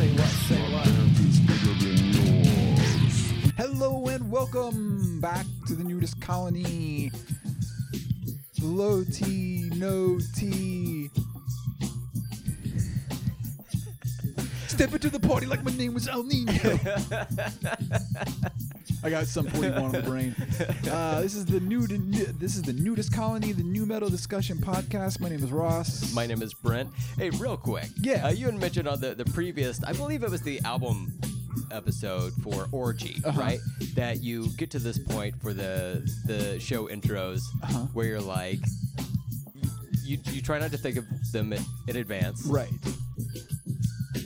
Say what? Say what? Hello and welcome back to the NuDis Colony. Low T, no T. Step into the party like my name was El Nino. I got some 41 on the brain. Uh, this is the new. This is the NuDis Colony, the nu metal discussion podcast. My name is Ross. My name is Brent. Hey, real quick. Yeah. Uh, you had mentioned on the, the previous, I believe it was the album episode for Orgy, Uh-huh. right? That you get to this point for the the show intros Uh-huh. where you're like, you, you try not to think of them in, in advance, right.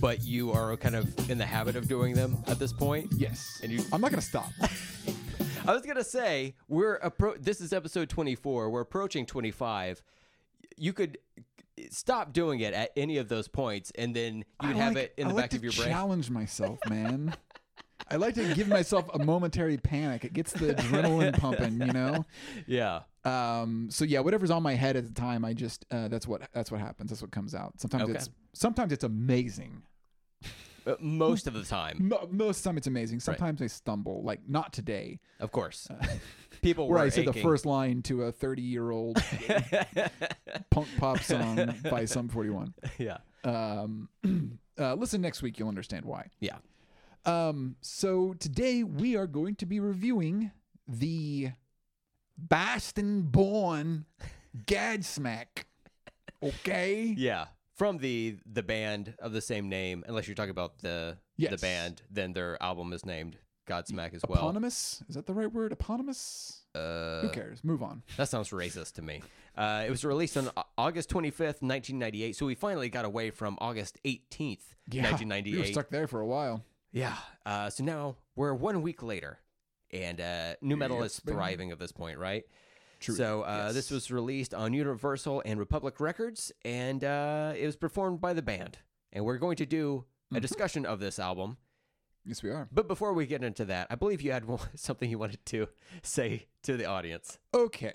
But you are kind of in the habit of doing them at this point. Yes. And you- I'm not gonna stop. I was gonna say we're appro- This is episode 24. We're approaching 25. You could stop doing it at any of those points, and then you would have like- it in I the like back to of your brain. I'd challenge myself, man. I like to give myself a momentary panic. It gets the adrenaline pumping, you know. Yeah. Um, so yeah, whatever's on my head at the time, I just uh, that's what that's what happens. That's what comes out. Sometimes Okay. it's sometimes it's amazing. Uh, most of the time, Mo- most of the time it's amazing. Sometimes I stumble, like not today, of course. People where were I say the aching. first line to a 30 year old punk pop song by Sum 41. yeah. Um, uh, listen next week, you'll understand why. Yeah. Um, so today we are going to be reviewing the Boston born Godsmack. Okay? Yeah. From the the band of the same name, unless you're talking about the the band, then their album is named Godsmack as well. Eponymous? Is that the right word? Eponymous? Uh, Who cares? Move on. That sounds racist to me. Uh, it was released on August 25th, 1998. So we finally got away from August 18th, Yeah. We were 1998. stuck there for a while. Yeah. Uh, so now we're one week later, and uh, nu metal Yes, is thriving at this point, right? True. So uh, this was released on Universal and Republic Records, and uh, it was performed by the band. And we're going to do Mm-hmm. a discussion of this album. Yes, we are. But before we get into that, I believe you had something you wanted to say to the audience. Okay.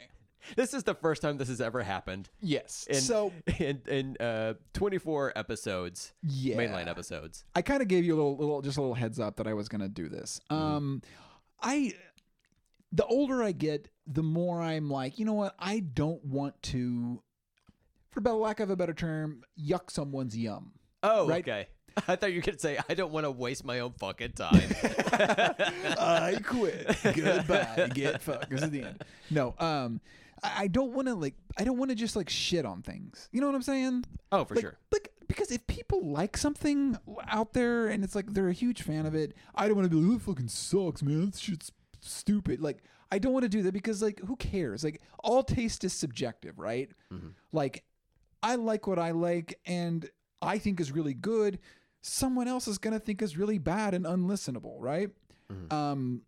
This is the first time this has ever happened Yes. in so, in, in uh, 24 episodes, yeah. mainline episodes. I kind of gave you a little, little, just a little heads up that I was going to do this. Mm-hmm. Um, I, the older I get, the more I'm like, you know what? I don't want to, for lack of a better term, yuck someone's yum. Oh, Right. okay. I thought you were going to say, I don't want to waste my own fucking time. I quit. Goodbye. Get fucked. This is the end. No. Um, I, don't want to like. I don't want to just like shit on things. You know what I'm saying? oh, for like, sure. Like because if people like something out there and it's like they're a huge fan of it, I don't want to be like, "Oh, it fucking sucks, man. This shit's stupid." Like I don't want to do that because like who cares? Like all taste is subjective, right? Like I like what I like and I think is really good. Someone else is gonna think is really bad and unlistenable, right? Um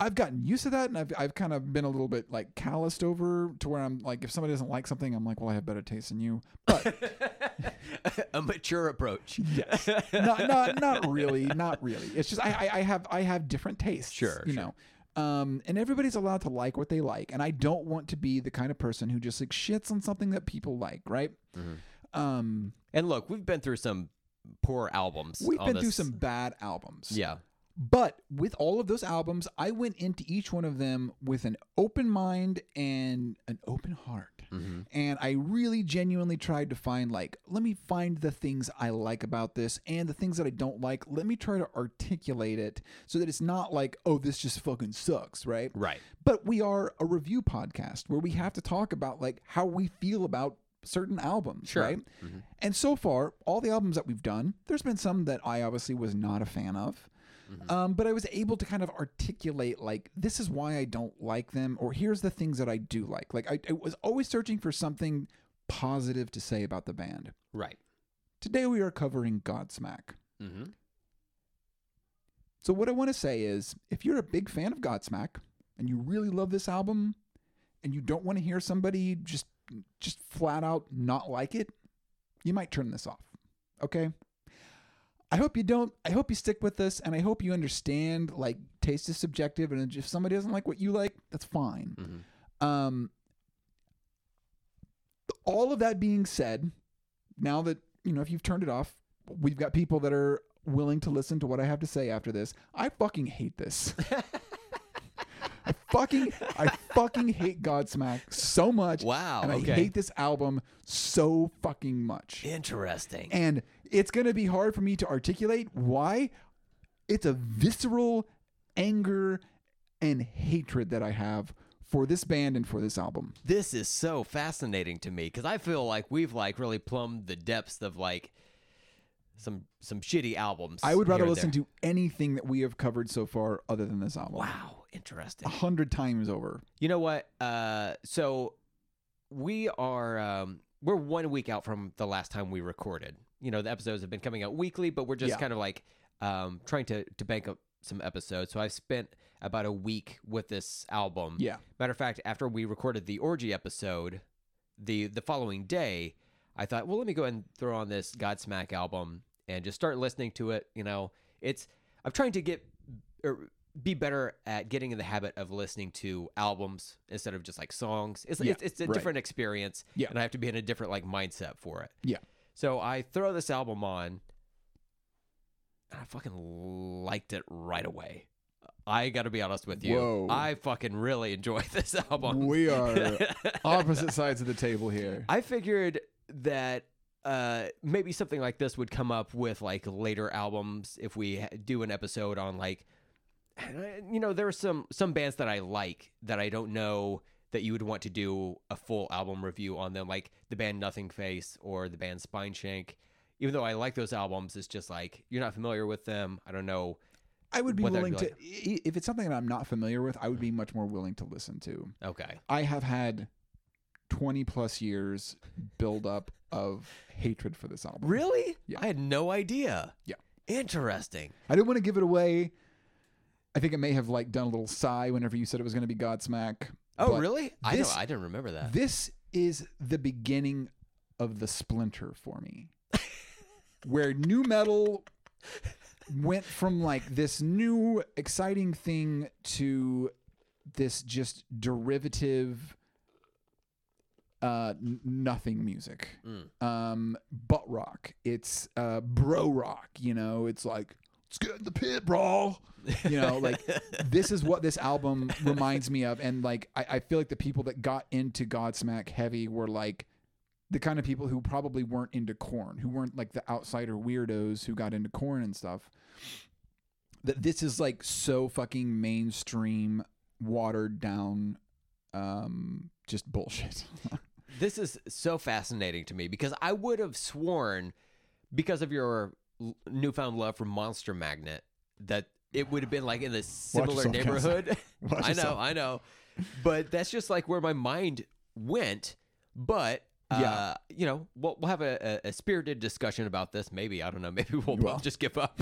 I've gotten used to that and I've I've kind of been a little bit like calloused over to where I'm like if somebody doesn't like something, I'm like, well I have better taste than you. But a mature approach. Yes. not not not really, not really. It's just I, I I have I have different tastes. Sure, You sure. know. Um, and everybody's allowed to like what they like, and I don't want to be the kind of person who just like shits on something that people like, right? Mm-hmm. Um, And look, we've been through some poor albums. we've been through some bad albums. Yeah. But with all of those albums, I went into each one of them with an open mind and an open heart. Mm-hmm. And I really genuinely tried to find, like, let me find the things I like about this and the things that I don't like. Let me try to articulate it so that it's not like, oh, this just fucking sucks, right? Right. But we are a review podcast where we have to talk about, like, how we feel about certain albums, Sure. right? Mm-hmm. And so far, all the albums that we've done, there's been some that I obviously was not a fan of. Um, but I was able to kind of articulate like this is why I don't like them, or here's the things that I do like. Like I, I was always searching for something positive to say about the band. Right. Today we are covering Godsmack. Mm-hmm. So what I want to say is, if you're a big fan of Godsmack and you really love this album, and you don't want to hear somebody just just flat out not like it, you might turn this off. Okay? I hope you don't. I hope you stick with this, and I hope you understand. Like, taste is subjective, and if somebody doesn't like what you like, that's fine. Mm-hmm. Um, all of that being said, now that you know if you've turned it off, we've got people that are willing to listen to what I have to say after this. I fucking hate this. I fucking I fucking hate Godsmack so much. Wow, And I okay. hate this album so fucking much. Interesting. And it's going to be hard for me to articulate why. It's a visceral anger and hatred that I have for this band and for this album. this is so fascinating to me because I feel like we've like really plumbed the depths of like some some shitty albums. I would rather listen there. to anything that we have covered so far other than this album. Wow, interesting. A hundred times over. You know what? Uh, so we are um, we're one week out from the last time we recorded. You know, the episodes have been coming out weekly, but we're just Yeah. kind of like um, trying to to bank up some episodes. So I spent about a week with this album. Yeah. Matter of fact, after we recorded the orgy episode, the the following day, I thought, well, let me go and throw on this Godsmack album and just start listening to it. You know, it's I'm trying to get or be better at getting in the habit of listening to albums instead of just like songs. It's Yeah, it's, it's a right. different experience, Yeah. and I have to be in a different like mindset for it. Yeah. So I throw this album on, and I fucking liked it right away. I got to be honest with you. Whoa. I fucking really enjoyed this album. We are opposite sides of the table here. I figured that uh, maybe something like this would come up with like later albums if we do an episode on like, Uh, you know, there are some some bands that I like that I don't know that you would want to do a full album review on them, like the band Nothingface or the band Spineshank. Even though I like those albums, it's just like you're not familiar with them. I don't know. I would be willing be to, i- if it's something that I'm not familiar with, I would be much more willing to listen to. Okay, I have had 20 plus years build up of hatred for this album. really? Yeah. I had no idea. Yeah. Interesting. I didn't want to give it away. I think it may have like done a little sigh whenever you said it was going to be Godsmack. Oh, But really? I this- don't. I didn't remember that. This is the beginning of the splinter for me. where nu metal went from like this new exciting thing to this just derivative uh n- nothing music. Mm. Um butt rock. It's uh bro rock, you know, it's like let's get in the pit, bro. You know, like this is what this album reminds me of. And like I, I feel like the people that got into Godsmack heavy were like the kind of people who probably weren't into Korn, who weren't like the outsider weirdos who got into Korn and stuff. That this is like so fucking mainstream, watered down, um, just bullshit. this is so fascinating to me because I would have sworn, because of your l- newfound love for Monster Magnet, that it would have been like in the similar yourself, neighborhood. I know. I know, but that's just like where my mind went. But uh, Yeah. you know, we'll, we'll have a, a, a spirited discussion about this. Maybe I don't know. Maybe we'll just give up.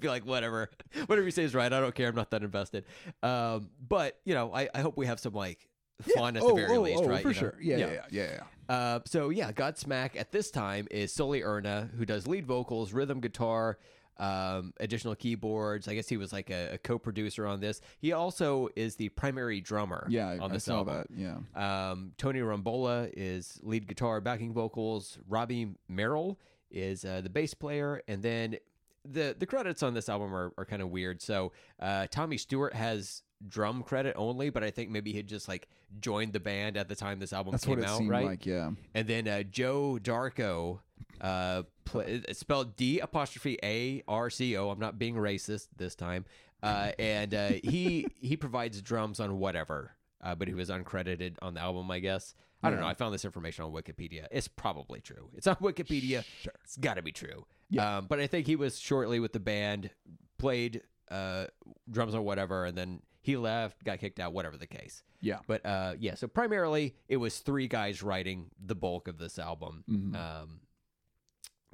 Be like, whatever, whatever you say is right. I don't care. I'm not that invested. Um, but you know, I, I hope we have some like fun at the oh, very oh, least, oh, right? For you know? sure. Yeah, yeah, yeah, yeah. yeah. Uh, so yeah, Godsmack at this time is Sully Erna, who does lead vocals, rhythm guitar, um, additional keyboards. I guess he was like a, a co-producer on this. He also is the primary drummer. Yeah, on I this saw album. that. Yeah. Um, Tony Rombola is lead guitar, backing vocals. Robbie Merrill is uh, the bass player, and then the the credits on this album are, are kind of weird. So uh, Tommy Stewart has drum credit only, but I think maybe he just like joined the band at the time this album That's came what it out, seemed right? like. Yeah. And then uh, Joe D'Arco, uh, pl- it's spelled D apostrophe A R C O. I'm not being racist this time. Uh, and uh, he he provides drums on whatever, uh, but he was uncredited on the album, I guess. I don't know. I found this information on Wikipedia. It's probably true. It's on Wikipedia. Sure. It's got to be true. Yeah. Um, but I think he was shortly with the band, played uh, drums or whatever, and then he left, got kicked out, whatever the case. Yeah. But uh, yeah, so primarily it was three guys writing the bulk of this album. Mhm. Um,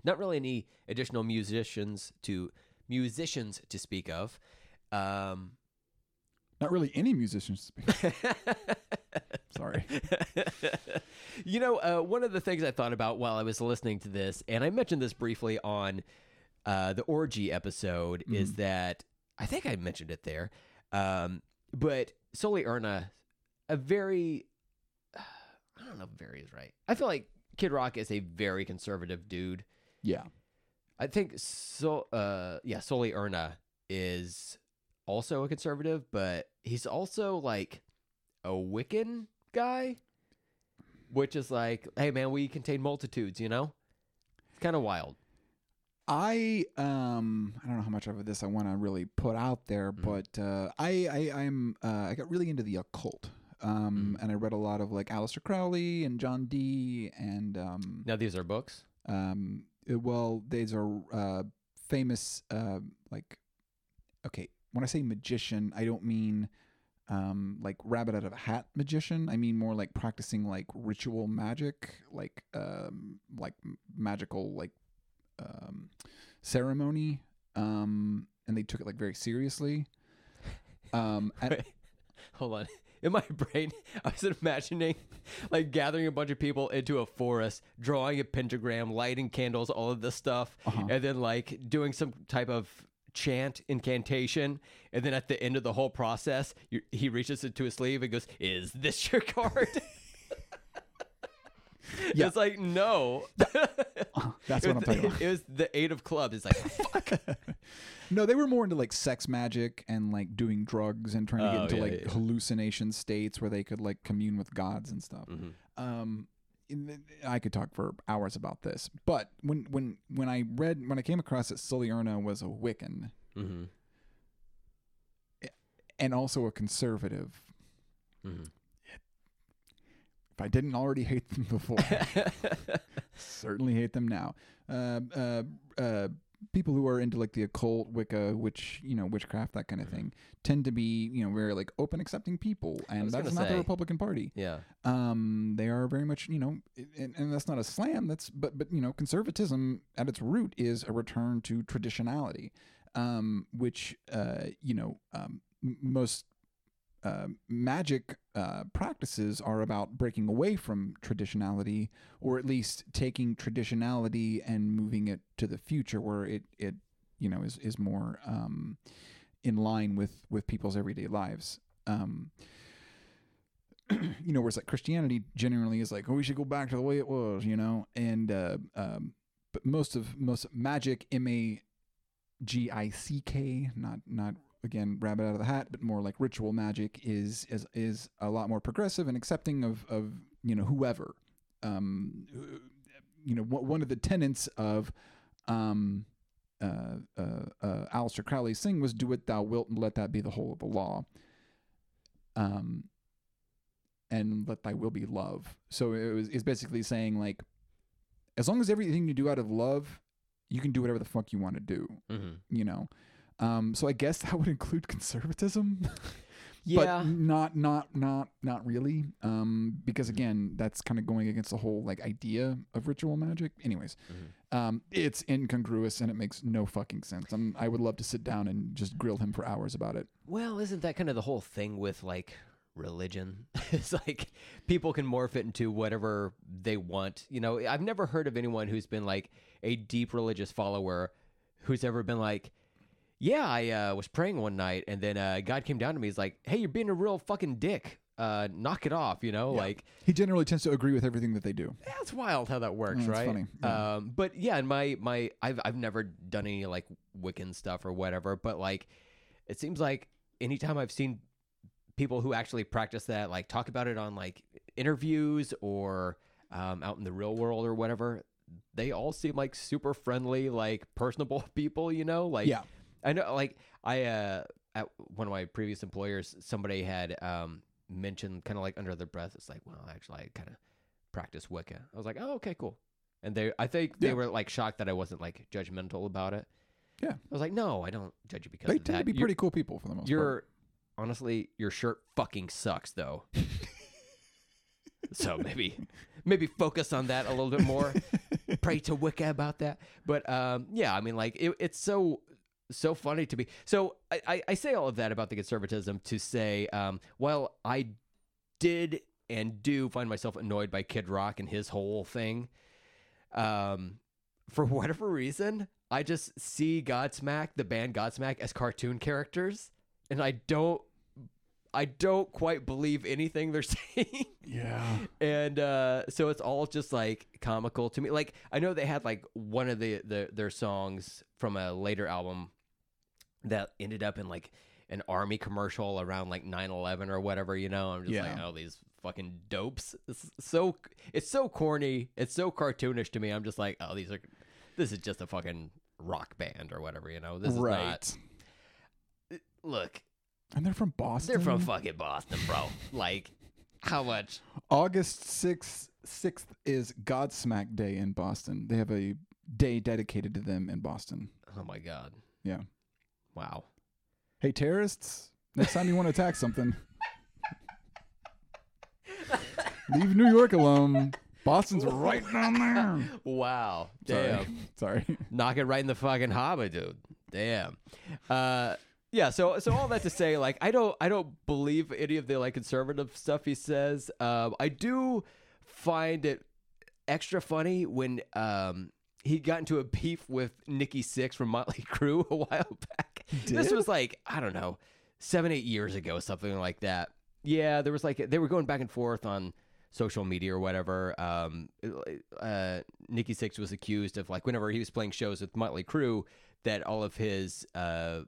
not really any additional musicians to musicians to speak of. Um, Not really any musicians. To speak of. Sorry. you know, uh, one of the things I thought about while I was listening to this, and I mentioned this briefly on uh, the orgy episode, is that I think I mentioned it there. Um, but Sully Erna, a very, I don't know if very is right. I feel like Kid Rock is a very conservative dude. Yeah. I think so. Uh, yeah, Sully Erna is also a conservative, but he's also like a Wiccan guy, which is like, hey man, we contain multitudes. You know, it's kind of wild. I um I don't know how much of this I want to really put out there, Mhm. but uh, I I I'm uh, I got really into the occult. Um, Mhm. and I read a lot of like Aleister Crowley and John Dee and um, Now these are books. um uh, well these are uh famous uh like okay when I say magician I don't mean um like rabbit out of a hat magician I mean more like practicing like ritual magic like um like magical like um ceremony um and they took it like very seriously um and Wait, hold on. In my brain, I was imagining like gathering a bunch of people into a forest, drawing a pentagram, lighting candles, all of this stuff, Uh-huh. and then like doing some type of chant incantation. And then at the end of the whole process, you, he reaches into his sleeve and goes, "Is this your card?" Yeah. It's like no. that's what I'm talking about It was the eight of clubs. It's like fuck. No, they were more into like sex magic and like doing drugs and trying to get Oh, into yeah, like yeah, yeah. hallucination states where they could like commune with gods and stuff. Mhm. Um, in the- I could talk for hours about this, but when when when I read when I came across that Sully Erna was a Wiccan Mhm. and also a conservative, Mhm. If I didn't already hate them before, certainly hate them now. Uh, uh, uh, people who are into like the occult, Wicca, witch, you know, witchcraft, that kind of Mhm. thing, tend to be, you know, very like open, accepting people, and was that's gonna not the say. Republican Party. yeah. Um, they are very much, you know, and, and that's not a slam. That's but but you know, conservatism at its root is a return to traditionality, um, which uh, you know, um, m- most uh, magic uh, practices are about breaking away from traditionality, or at least taking traditionality and moving it to the future, where it it you know is is more um, in line with with people's everyday lives. Um, you know, whereas like Christianity generally is like, oh, we should go back to the way it was, you know, and uh, um, but most of most magic, M A G I C K, not not again rabbit out of the hat, but more like ritual magic is is is a lot more progressive and accepting of of you know whoever. Um, you know, one of the tenets of um, uh, uh, uh, Aleister Crowley's thing was "Do what thou wilt, and let that be the whole of the law." Um, and let thy will be love. So it was it's basically saying like, as long as everything you do out of love, you can do whatever the fuck you want to do. Mhm. You know. Um, so I guess that would include conservatism, Yeah. but not not not not really. Um, because again, that's kind of going against the whole like idea of ritual magic. Anyways, Mhm. um, it's incongruous and it makes no fucking sense. I'm, I would love to sit down and just grill him for hours about it. Well, isn't that kind of the whole thing with like religion? it's like people can morph it into whatever they want. You know, I've never heard of anyone who's been like a deep religious follower who's ever been like, yeah, I uh, was praying one night and then uh, God came down to me. He's like, hey, you're being a real fucking dick. Uh, knock it off, you know? Yeah. Like, He generally tends to agree with everything that they do. that's wild how that works, it's right? funny, yeah. Um, but yeah, and my my I've I've never done any like Wiccan stuff or whatever, but like it seems like anytime I've seen people who actually practice that, like talk about it on like interviews or um, out in the real world or whatever, they all seem like super friendly, like personable people, you know? Like yeah. I know, like I uh, at one of my previous employers, somebody had um mentioned kind of like under their breath, it's like, well, actually, I kind of practice Wicca. I was like, oh, okay, cool. And they, I think they Yeah. were like shocked that I wasn't like judgmental about it. Yeah. I was like, no, I don't judge you because They of tend that. to be pretty cool people for the most part. You're honestly, your shirt fucking sucks though. so maybe, maybe focus on that a little bit more. Pray to Wicca about that. But um, yeah, I mean, like it, it's so so funny to me. So I, I, I say all of that about the conservatism to say, um, well, I did and do find myself annoyed by Kid Rock and his whole thing, um, for whatever reason, I just see Godsmack, the band Godsmack, as cartoon characters, and I don't. I don't quite believe anything they're saying. Yeah. and uh, so it's all just like comical to me. Like I know they had like one of the, the their songs from a later album that ended up in like an army commercial around like 9-11 or whatever. You know, I'm just like, Yeah. oh, these fucking dopes. It's so it's so corny. It's so cartoonish to me. I'm just like, oh, these are this is just a fucking rock band or whatever. You know, this is right. not. Look, And they're from Boston. they're from fucking Boston, bro. like, how much? August 6th, 6th is Godsmack Day in Boston. They have a day dedicated to them in Boston. Oh my god. Yeah. Wow. Hey, terrorists, next time you want to attack something, leave New York alone. Boston's right down there. Wow. Damn. Sorry. Knock it right in the fucking hobby, dude. Damn. Uh yeah, so so all that to say, like I don't I don't believe any of the like conservative stuff he says. Um I do find it extra funny when um he got into a beef with Nikki Sixx from Motley Crue a while back. This was like, I don't know, seven, eight years ago, something like that. Yeah, there was like they were going back and forth on social media or whatever. Um, uh, Nikki Sixx was accused of like whenever he was playing shows with Motley Crue, that all of his uh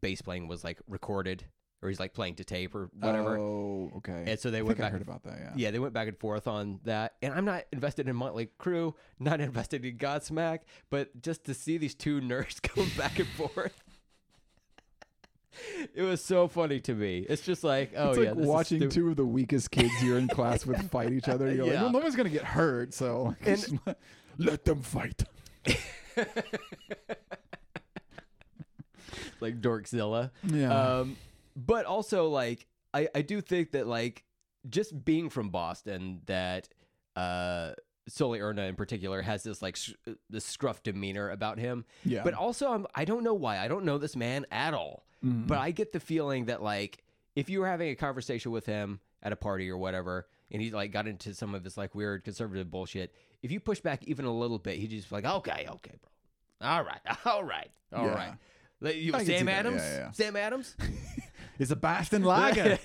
bass playing was like recorded or he's like playing to tape or whatever. Oh, okay. And so they I went think I back. heard about that. Yeah. yeah, they went back and forth on that, and I'm not invested in Motley Crue, not invested in Godsmack, but just to see these two nerds going back and forth, it was so funny to me. It's just like, oh it's yeah, like watching two of the weakest kids you're in class with fight each other. You're Yeah. like, well, no one's gonna get hurt, so And- let, them fight. like Dorkzilla. Yeah. Um, but also like I, I do think that like just being from Boston that uh Sully Erna in particular has this like sh- this scruff demeanor about him. yeah. But also I'm I don't know why. I don't know this man at all. Mhm. But I get the feeling that like if you were having a conversation with him at a party or whatever and he like got into some of this like weird conservative bullshit, if you push back even a little bit, he'd just be like, "Okay, okay, bro. All right. All right. all Yeah. right." Like, you, I can see Sam Adams? yeah, yeah. Sam Adams? it's a Boston lager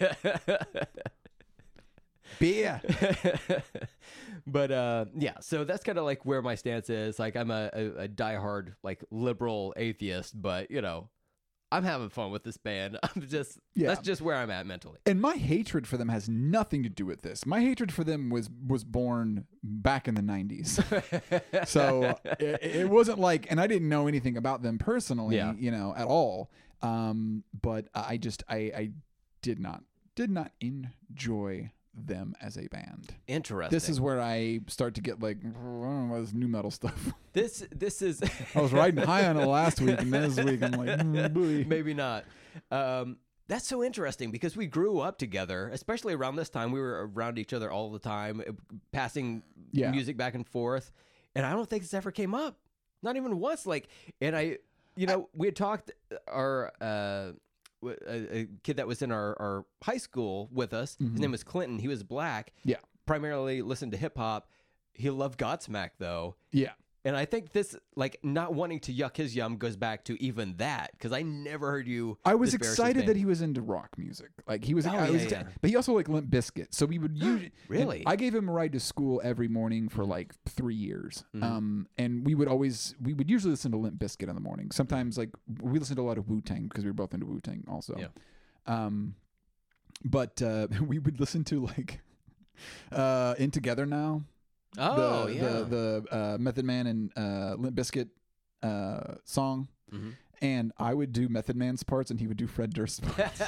beer. but uh, yeah, so that's kind of like where my stance is. Like, I'm a, a, a diehard like liberal atheist, but you know, I'm having fun with this band. I'm just Yeah. that's just where I'm at mentally. And my hatred for them has nothing to do with this. My hatred for them was was born back in the 90s. so it, it wasn't like and I didn't know anything about them personally, Yeah. you know, at all. Um but I just I I did not did not enjoy them as a band. Interesting. This is where I start to get like I don't know, this nu metal stuff. this this is I was riding high on it last week and this week I'm like mm, maybe not. Um, that's so interesting because we grew up together, especially around this time. We were around each other all the time, uh, passing Yeah. music back and forth, and I don't think this ever came up, not even once. Like, and I, you know, we had talked our. Uh, a, a kid that was in our, our high school with us. His mm-hmm. name was Clinton. He was black. Yeah. Primarily listened to hip hop. He loved Godsmack though. Yeah. And I think this, like, not wanting to yuck his yum goes back to even that because I never heard you. I was excited that he was into rock music. Like he was, Oh, I yeah, was yeah. but he also like Limp Bizkit. So we would usually Really? I gave him a ride to school every morning for like three years. Mhm. Um, and we would always we would usually listen to Limp Bizkit in the morning. Sometimes like we listened to a lot of Wu Tang because we were both into Wu Tang also. Yeah. Um, but uh, we would listen to like uh, In Together Now. Oh the, yeah. the the uh, Method Man and uh, Limp Bizkit uh, song. Mhm. And I would do Method Man's parts, and he would do Fred Durst's parts.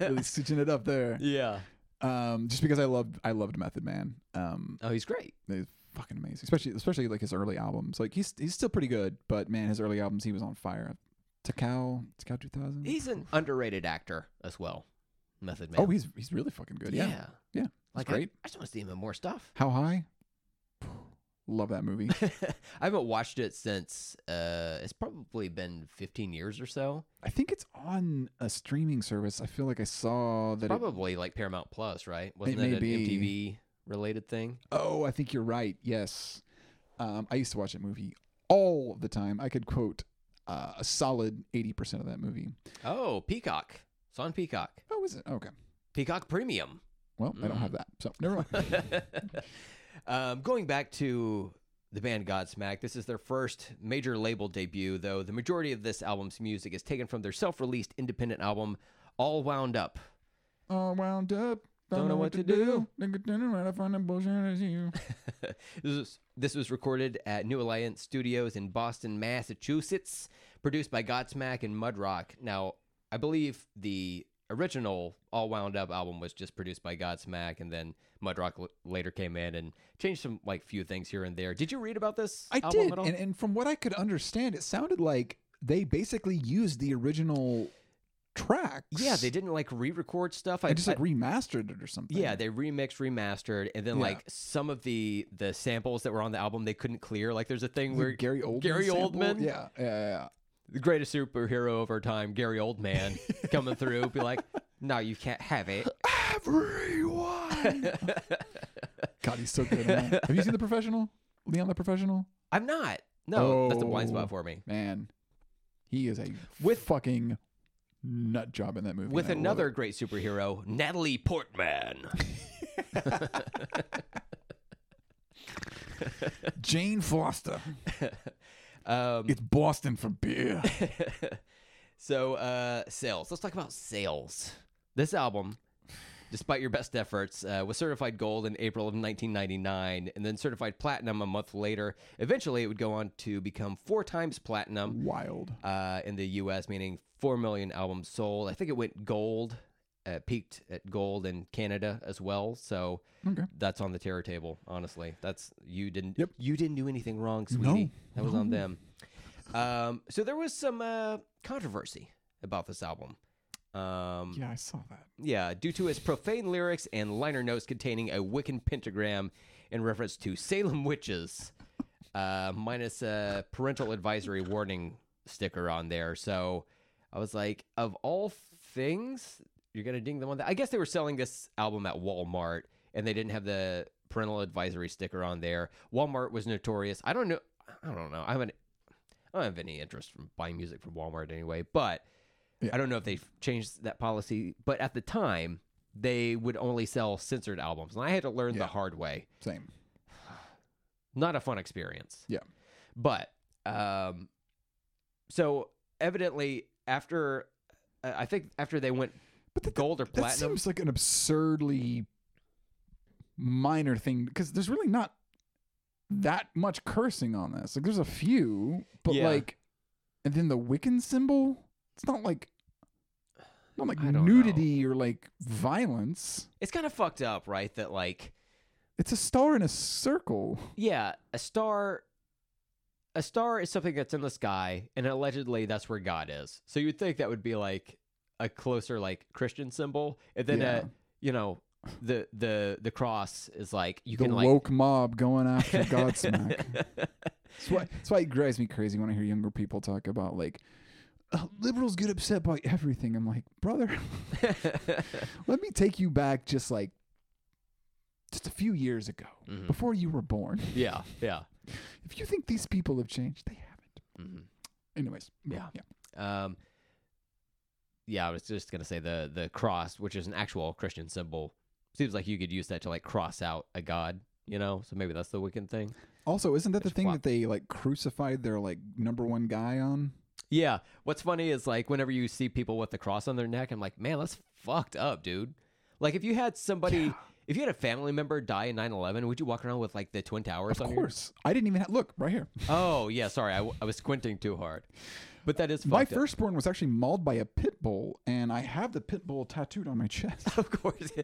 really stitching it up there. yeah. Um, just because I loved I loved Method Man. Um, Oh, he's great. he's fucking amazing, especially especially like his early albums. Like he's he's still pretty good, but man, his early albums he was on fire. Tical Tical two thousand. He's an underrated actor as well. Method Man. Oh, he's he's really fucking good. Yeah, yeah. Like great. I, I just want to see him in more stuff. How high? Love that movie. I haven't watched it since uh it's probably been 15 years or so. I think it's on a streaming service. I feel like I saw that. It, Probably like Paramount Plus, right? Wasn't may it, an be. MTV related thing? oh, I think you're right. Yes, um, I used to watch that movie all the time. I could quote uh, a solid eighty percent of that movie. Oh, Peacock. It's on Peacock. Oh, is it? Okay. Peacock Premium. Well, I don't have that, so never mind. um, going back to the band Godsmack, this is their first major label debut, though the majority of this album's music is taken from their self released independent album, All Wound Up. All wound up. Don't, know what to do. Nigga, turn around, I find the bullshit as you. This was, this was recorded at New Alliance Studios in Boston, Massachusetts, produced by Godsmack and Mudrock. Now, I believe the original All Wound Up album was just produced by Godsmack, and then Mudrock l- later came in and changed some like few things here and there. Did you read about this? I album did, and, and from what I could understand, it sounded like they basically used the original tracks. yeah, they didn't like re-record stuff. I and just like I- remastered it or something. yeah, they remixed, remastered, and then Yeah. like some of the the samples that were on the album they couldn't clear. Like there's a thing where Gary Oldman. Gary? Oldman? Yeah, yeah, yeah. The greatest superhero of our time, Gary Oldman, coming through, be like, "No, you can't have it." Everyone. God, he's so good. That. Have you seen the professional? Leon the professional. I'm not. No, that's a blind Oh. spot for me. Oh, man, he is a With- fucking nut job in that movie. With and I love another great superhero, Natalie Portman. Jane Foster. Um, It's Boston for beer. so, uh, sales. Let's talk about sales. This album, despite your best efforts, uh, was certified gold in April of 1999 and then certified platinum a month later. Eventually, it would go on to become four times platinum Wild. uh, in the U.S., meaning four million albums sold. I think it went gold, uh, peaked at gold in Canada as well. So Okay. that's on the terror table. Honestly, that's you didn't. Yep. You didn't do anything wrong, No. sweetie. That was on them. Um, so there was some uh, controversy about this album. Um, Yeah, I saw that. yeah, due to its profane lyrics and liner notes containing a Wiccan pentagram in reference to Salem witches, uh, minus a parental advisory warning sticker on there. So I was like, of all things, you're gonna ding them on that. I guess they were selling this album at Walmart, and they didn't have the parental advisory sticker on there. Walmart was notorious. I don't know. I don't know. I haven't. I don't have any interest from buying music from Walmart anyway, but Yeah. I don't know if they've changed that policy. But at the time, they would only sell censored albums, and I had to learn Yeah. the hard way. Same. Not a fun experience. Yeah. But um, so evidently after I think after they went But that, gold or platinum. That seems like an absurdly minor thing because there's really not that much cursing on this. Like, there's a few, but Yeah. like, and then the Wiccan symbol. It's not like, not like don't know. nudity or like violence. it's kind of fucked up, right? That like It's a star in a circle. yeah, a star. A star is something that's in the sky, and allegedly that's where God is. So you'd think that would be like a closer like Christian symbol, and then Yeah. uh, you know, the the the cross is like you the can like woke mob going after Godsmack. That's why, that's why it drives me crazy when I hear younger people talk about like "Uh, liberals get upset by everything. I'm like, brother, let me take you back just like just a few years ago, Mhm. before you were born. yeah, yeah. If you think these people have changed, they haven't. Mhm. Anyways, Yeah. yeah. Um, yeah, I was just gonna say the the cross, which is an actual Christian symbol, seems like you could use that to like cross out a god, you know. So maybe that's the Wiccan thing. Also, isn't that the thing that they like crucified their like number one guy on? Yeah. What's funny is like whenever you see people with the cross on their neck, I'm like, man, that's fucked up, dude. Like if you had somebody, if you had a family member die in 9/11, would you walk around with like the twin towers Of on course, I didn't even have, look right here. Oh yeah, sorry, I, w- I was squinting too hard. But that is My firstborn was actually mauled by a pit bull, and I have the pit bull tattooed on my chest. of course.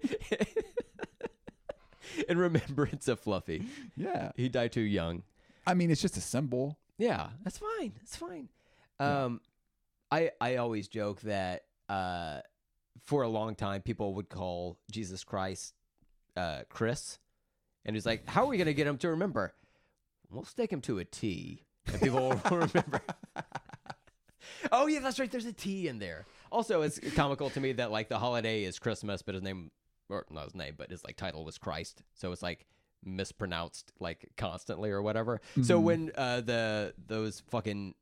in remembrance of Fluffy, yeah, he died too young. I mean it's just a symbol. Yeah, that's fine. That's fine. Um, I I always joke that uh, for a long time people would call Jesus Christ uh, Chris, and he's like, "How are we gonna get him to remember? We'll stick him to a T, and people will remember." Oh yeah, that's right. There's a T in there. Also, it's comical to me that like the holiday is Christmas, but his name or not his name, but his like title was Christ, so it's like mispronounced like constantly or whatever. So Mhm. when uh the those fucking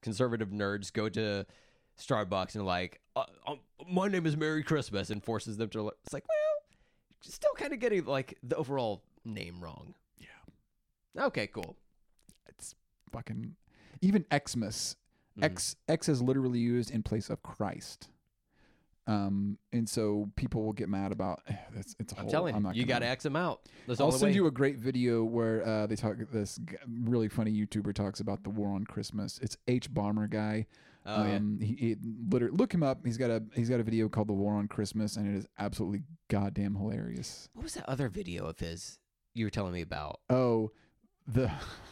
conservative nerds go to Starbucks and like, uh, um, my name is Merry Christmas, and forces them to. It's like, well, still kind of getting like the overall name wrong. Yeah. Okay. Cool. It's fucking even Xmas. Mhm. X X is literally used in place of Christ. Um, and so people will get mad about eh, it's, it's a I'm telling I'm you, not you got gonna- X them out. That's I'll send way. you a great video where uh, they talk. This really funny YouTuber talks about the war on Christmas. It's hbomberguy. oh yeah. um, he, he literally look him up. He's got a he's got a video called "The War on Christmas," and it is absolutely goddamn hilarious. What was that other video of his you were telling me about? Oh, the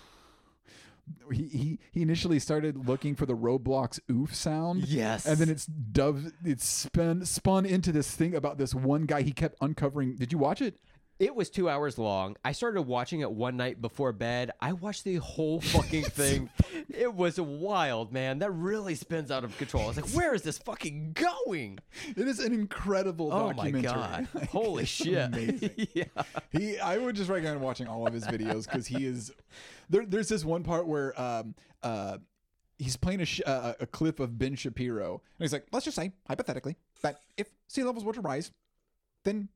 he he he initially started looking for the Roblox oof sound. Yes. And then it's dove. It's spun spun into this thing about this one guy. He kept uncovering. Did you watch it? It was two hours long. I started watching it one night before bed. I watched the whole fucking thing. it was wild, man. That really spins out of control. I was like, where is this fucking going? It is an incredible Oh my documentary. god. Like, Holy shit. Amazing. yeah. he I would just recommend watching all of his videos because he is there. There's this one part where um uh he's playing a sh- uh, a clip of Ben Shapiro and he's like, let's just say hypothetically that if sea levels were to rise, then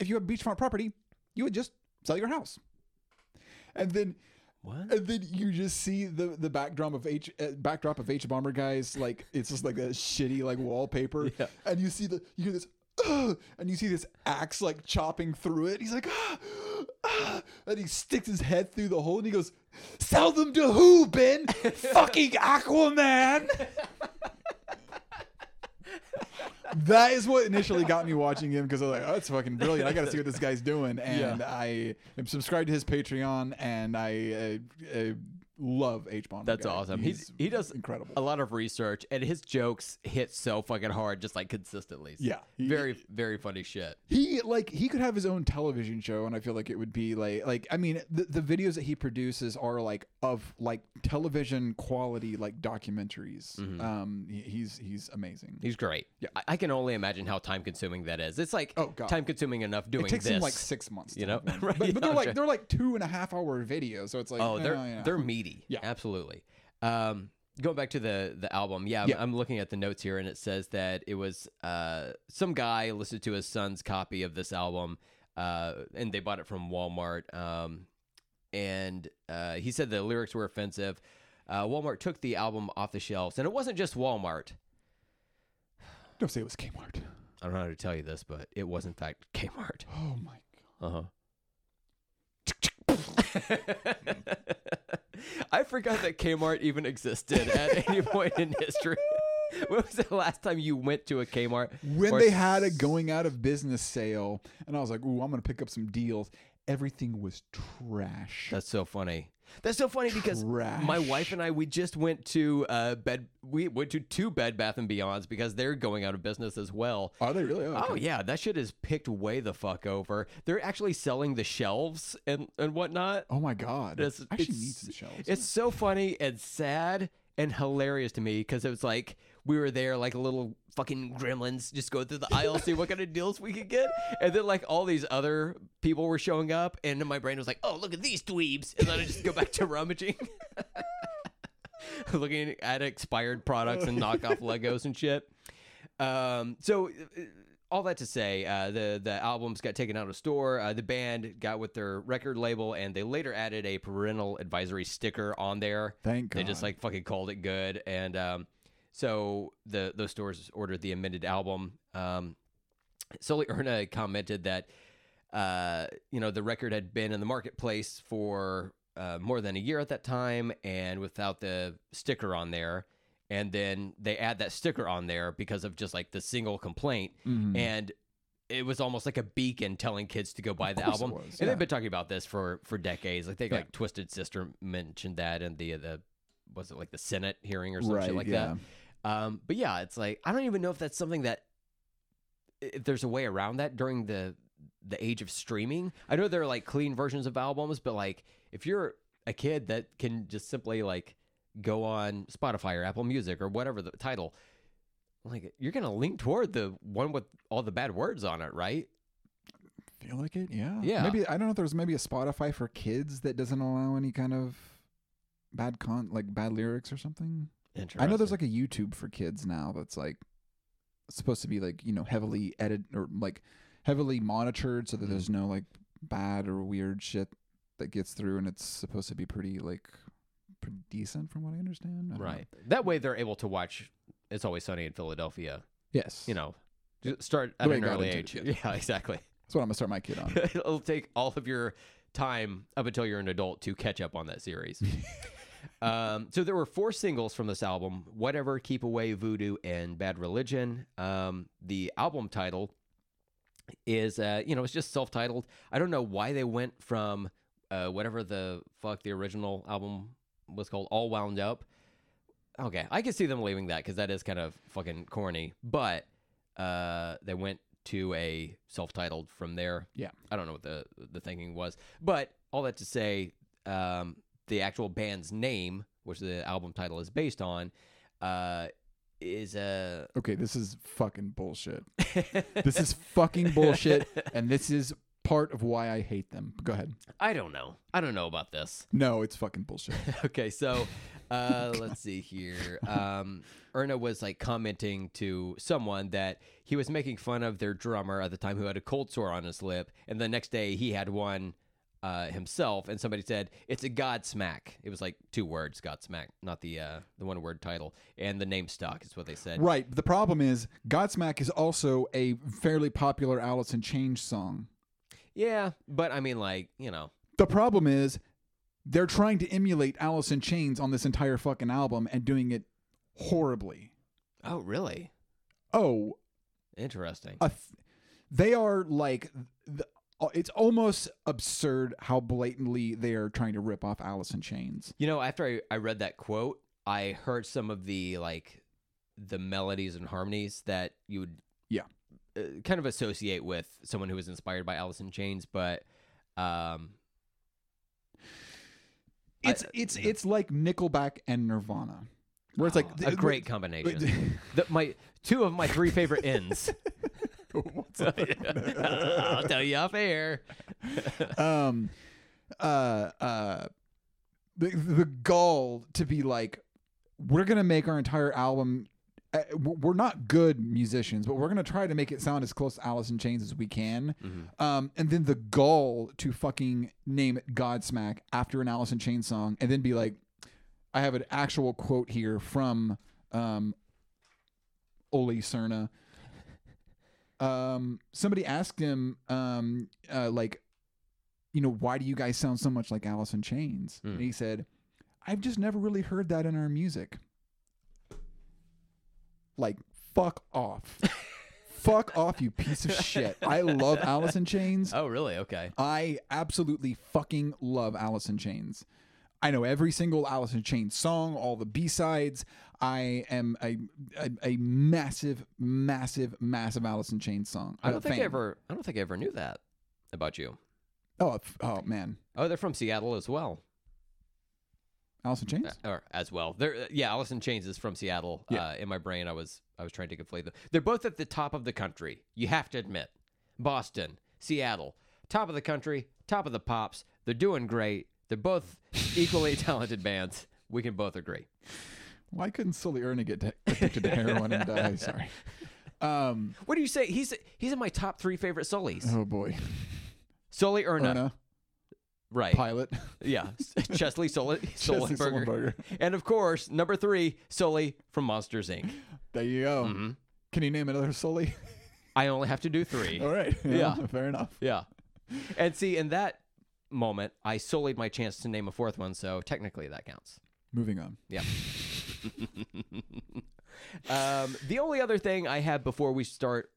if you have beachfront property, you would just sell your house, and then. What? And then you just see the the backdrop of H uh, backdrop of hbomberguy's like it's just like a shitty like wallpaper, Yeah. and you see the you hear this, "Ugh," and you see this axe like chopping through it. He's like, ah, ah, and he sticks his head through the hole and he goes, "Sell them to who, Ben? Fucking Aquaman." that is what initially got me watching him because I was like, oh, that's fucking brilliant. I got to see what this guy's doing. And I am subscribed to his Patreon and I uh, uh, love H Bomber. That's guy. awesome. He's, he does incredible. a lot of research, and his jokes hit so fucking hard, just like consistently. Yeah. He- very very funny shit. He like he could have his own television show, and I feel like it would be like like I mean the the videos that he produces are like of like television quality like documentaries. Um, he, he's he's amazing. He's great. Yeah. I, I can only imagine how time consuming that is. It's like Oh, God. time consuming enough doing it takes this. him like six months, you know? Right, But, but yeah, they're like sure. they're like two and a half hour videos, so it's like Oh, they're eh, yeah. they're meaty. Yeah. absolutely. Um, going back to the the album, yeah, I'm, I'm looking at the notes here, and it says that it was uh, some guy listened to his son's copy of this album, uh, and they bought it from Walmart. Um, and uh, he said the lyrics were offensive. Uh, Walmart took the album off the shelves, and it wasn't just Walmart. Don't say it was Kmart. I don't know how to tell you this, but it was in fact Kmart. Oh my god. Uh huh. I forgot that Kmart even existed at any point in history. When was the last time you went to a Kmart? When Or they had a going out of business sale, and I was like, "Ooh, I'm gonna pick up some deals." Everything was trash. That's so funny. That's so funny because my wife and I we just went to uh, bed. We went to two Bed Bath and Beyonds because they're going out of business as well. Are they really? Oh okay. yeah, that shit is picked way the fuck over. They're actually selling the shelves and and whatnot. Oh my god. It's, I actually it's- need some shelves. It's so funny and sad and hilarious to me because it was like we were there like little fucking gremlins just go through the aisle see what kind of deals we could get and then like all these other people were showing up and my brain was like oh look at these dweebs and then i just go back to rummaging looking at expired products and knockoff legos and shit um so uh, all that to say, uh, the the albums got taken out of store. Uh, the band got with their record label, and they later added a parental advisory sticker on there. Thank God. They just like fucking called it good, and um, so the those stores ordered the amended album. Um, Sully Erna commented that uh, you know the record had been in the marketplace for uh, more than a year at that time, and without the sticker on there. And then they add that sticker on there because of just like the single complaint, Mhm. and it was almost like a beacon telling kids to go buy the album. was, And they've been talking about this for for decades. Like they Yeah. like Twisted Sister mentioned that, and the the was it like the Senate hearing or something right, like yeah. that. Um, but yeah, it's like I don't even know if that's something that if there's a way around that during the the age of streaming. I know there are like clean versions of albums, but like if you're a kid that can just simply like go on Spotify or Apple Music or whatever the title, like you're gonna lean toward the one with all the bad words on it, right? Feel like it? Yeah. Yeah. Maybe I don't know if there's maybe a Spotify for kids that doesn't allow any kind of bad con like bad lyrics or something. Interesting. I know there's like a YouTube for kids now that's like supposed to be like you know heavily edited or like heavily monitored so that Mhm. there's no like bad or weird shit that gets through, and it's supposed to be pretty like pretty decent from what I understand. I don't know. right. That way they're able to watch. It's always sunny in Philadelphia. Yes. You know, start at an early age. Yeah, exactly. that's what I'm gonna start my kid on. It'll take all of your time up until you're an adult to catch up on that series. um, so there were four singles from this album: "Whatever," "Keep Away," "Voodoo," and "Bad Religion." Um, the album title is, uh, you know, it's just self-titled. I don't know why they went from uh, whatever the fuck the original album was called, "All Wound Up." Okay, I can see them leaving that because that is kind of fucking corny. But uh, they went to a self-titled from there. Yeah. I don't know what the the thinking was, but all that to say, um, the actual band's name, which the album title is based on, uh, is a. Okay, this is fucking bullshit. This is fucking bullshit, and this is part of why I hate them. Go ahead. I don't know. I don't know about this. No, it's fucking bullshit. okay, so uh, let's see here. Um, Erna was like commenting to someone that he was making fun of their drummer at the time who had a cold sore on his lip, and the next day he had one uh, himself, and somebody said it's a Godsmack. It was like two words, Godsmack, not the uh, the one word title, and the name stuck is what they said. Right. The problem is Godsmack is also a fairly popular Alice in Chains song. Yeah, but I mean, like you know, The problem is they're trying to emulate Alice in Chains on this entire fucking album and doing it horribly. oh really Oh, interesting. th- they are like the, it's almost absurd how blatantly they are trying to rip off Alice in Chains. You know, after I, I read that quote, I heard some of the like the melodies and harmonies that you would Yeah. uh, kind of associate with someone who was inspired by Alice in Chains, but um I- It's it's it's like Nickelback and Nirvana. Where it's like oh, a great combination. The, my two of my three favorite ends. up? I'll tell you off air. um uh uh the the gall to be like we're gonna make our entire album uh, we're not good musicians but we're gonna try to make it sound as close to alice in chains as we can Mhm. um and then the gall to fucking name it godsmack after an alice in chains song and then be like i have an actual quote here from um Sully Erna. Um, somebody asked him, um, uh, like, you know, why do you guys sound so much like Alice in Chains? Hmm. And he said, I've just never really heard that in our music. Like, fuck off. fuck off, you piece of shit. I love Alice in Chains. Oh, really? Okay. I absolutely fucking love Alice in Chains. I know every single Alice in Chains song, all the B sides. I am a, a a massive, massive, massive Alice in Chains song. I don't think I ever I don't think I ever knew that about you. Oh, oh man, Oh, they're from Seattle as well. Alice in Chains. Uh, or as well. They're uh, yeah, Alice in Chains is from Seattle. Yeah. Uh, in my brain, I was I was trying to conflate them. They're both at the top of the country. You have to admit, Boston, Seattle, top of the country, top of the pops. They're doing great. They're both equally talented bands. We can both agree. Why couldn't Sully Erna get addicted to heroin and die? Sorry. Um. What do you say? He's he's in my top three favorite Sullys. Oh boy. Sully Erna, Erna, right? pilot. Yeah, Chesley Sully, Sullenberger, Sullenberger. and of course number three, Sully from Monsters Inc. There you go. Mhm. Can you name another Sully? I only have to do three. All right. Yeah. Fair enough. Yeah. And see, in that moment, I sullied my chance to name a fourth one, so technically that counts. Moving on. Yeah. um, the only other thing I have before we start,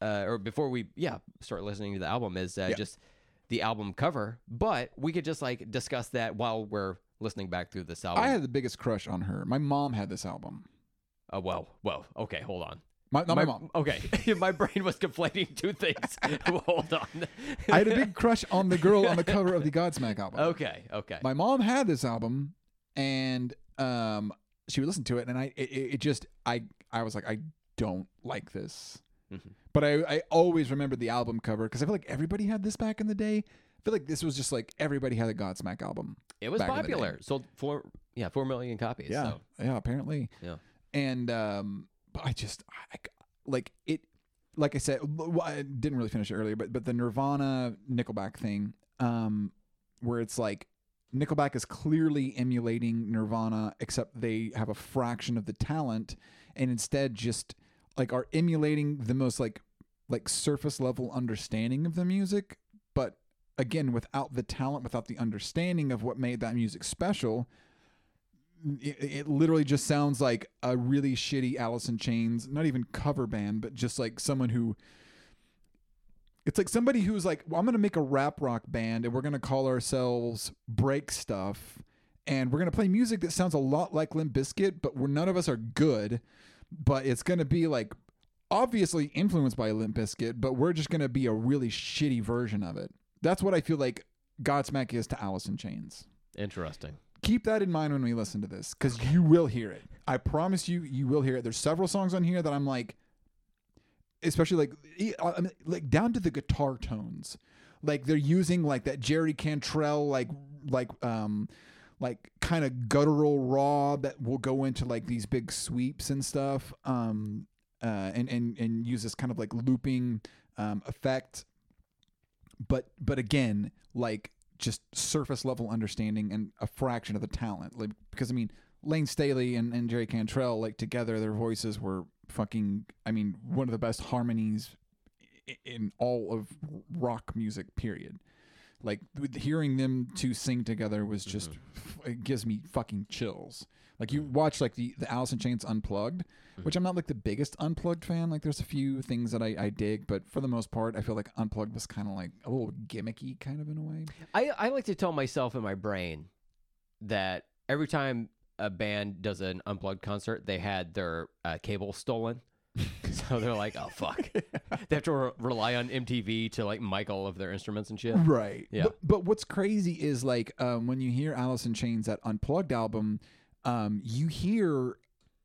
uh, or before we, yeah, start listening to the album is uh, Yeah. just the album cover. But we could just like discuss that while we're listening back through this album. I had the biggest crush on her. My mom had this album. Oh, well, well, Okay, hold on. My, not my, mom. Okay, my brain was conflating two things. hold on. I had a big crush on the girl on the cover of the Godsmack album. Okay, okay. My mom had this album, and um, she would listen to it, and I it, it just I I was like I don't like this, Mhm. but I I always remembered the album cover because I feel like everybody had this back in the day. I feel like this was just like everybody had a Godsmack album. It was back in the day. popular. Sold four yeah, four million copies. Yeah, So. yeah. Apparently, Yeah. And um, but I just I, like it. Like I said, I didn't really finish it earlier, but but the Nirvana Nickelback thing, um, where it's like Nickelback is clearly emulating Nirvana, except they have a fraction of the talent, and instead just like are emulating the most like like surface level understanding of the music, but again without the talent, without the understanding of what made that music special. It, it literally just sounds like a really shitty Alice in Chains, not even cover band, but just like someone who it's like somebody who's like, well, I'm going to make a rap rock band and we're going to call ourselves Break Stuff. And we're going to play music that sounds a lot like Limp Bizkit, but we're, none of us are good. But it's going to be like obviously influenced by Limp Bizkit, but we're just going to be a really shitty version of it. That's what I feel like Godsmack is to Alice in Chains. Interesting. Keep that in mind when we listen to this because you will hear it. I promise you, you will hear it. There's several songs on here that I'm like, especially like I mean, like down to the guitar tones. Like they're using like that jerry cantrell like like um like kind of guttural raw that will go into like these big sweeps and stuff um uh and and and use this kind of like looping um effect. But but again like just surface level understanding and a fraction of the talent. Like because i mean layne staley and, and jerry cantrell like together their voices were fucking i mean one of the best harmonies in all of rock music period. Like hearing them two sing together was just mm-hmm. it gives me fucking chills. Like you mm-hmm. watch like the the alice in chains unplugged mm-hmm. which i'm not like the biggest unplugged fan. Like there's a few things that i, I dig but for the most part i feel like unplugged was kind of like a little gimmicky kind of in a way. I, I like to tell myself in my brain that every time a band does an unplugged concert, they had their uh, cable stolen. so they're like, oh, fuck. they have to re- rely on MTV to like mic all of their instruments and shit. Right. Yeah. But, but what's crazy is like um, when you hear Alice in Chains that unplugged album, um, you hear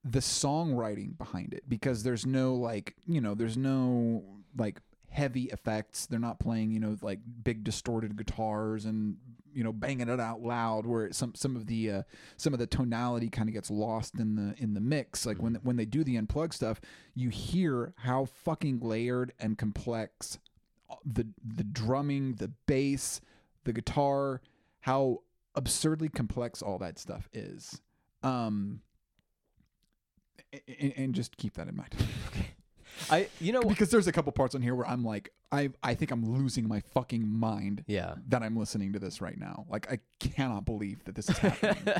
the songwriting behind it because there's no like you know there's no like heavy effects. They're not playing you know like big distorted guitars and you know banging it out loud where some some of the uh, some of the tonality kind of gets lost in the in the mix. Like when when they do the unplugged stuff, you hear how fucking layered and complex the the drumming, the bass, the guitar, how absurdly complex all that stuff is. Um and, and just keep that in mind. Okay I, you know, because there's a couple parts on here where I'm like, I I think I'm losing my fucking mind yeah. that I'm listening to this right now. Like I cannot believe that this is happening.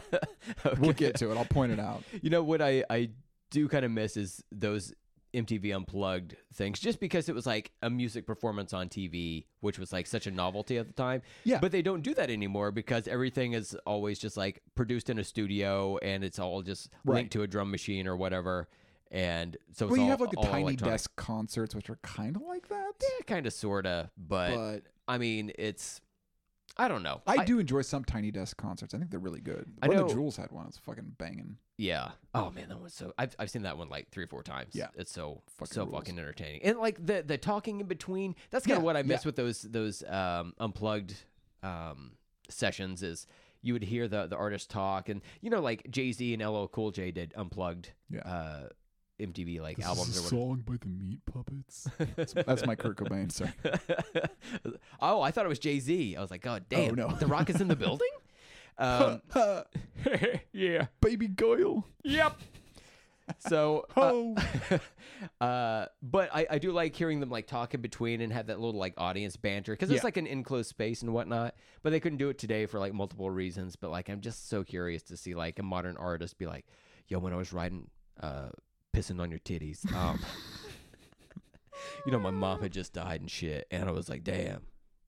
Okay. We'll get to it. I'll point it out. You know what I I do kind of miss is those MTV unplugged things just because it was like a music performance on TV which was like such a novelty at the time. Yeah. But they don't do that anymore because everything is always just like produced in a studio and it's all just Right. linked to a drum machine or whatever. And so it's Well, you all, have like the tiny electronic. desk concerts, which are kind of like that. Yeah, kind of sorta, but, But I mean, it's I don't know. I, do enjoy some tiny desk concerts. I think they're really good. I One know- the Jules had one. It's fucking banging. Yeah. Oh man, that one's so. I've I've seen that one like three or four times. Yeah. It's so Fucking so rules. fucking entertaining, and like the the talking in between. That's kind of Yeah, what I miss yeah. with those those um unplugged um sessions is you would hear the the artist talk, and you know like Jay Z and LL Cool J did unplugged Yeah. uh MTV like albums or whatever. song by the Meat Puppets. that's, that's my Kurt Cobain. Sorry. oh, I thought it was Jay Z. I was like, God damn, Oh, no. The Rock is in the building. Um, yeah. Baby Goyle. Yep. So, uh, uh, but I, I do like hearing them like talk in between and have that little like audience banter because it's Yeah. like an enclosed space and whatnot. But they couldn't do it today for like multiple reasons. But like, I'm just so curious to see like a modern artist be like, "Yo, when I was writing, uh, pissing on your titties, um, you know, my mom had just died and shit, and I was like, damn,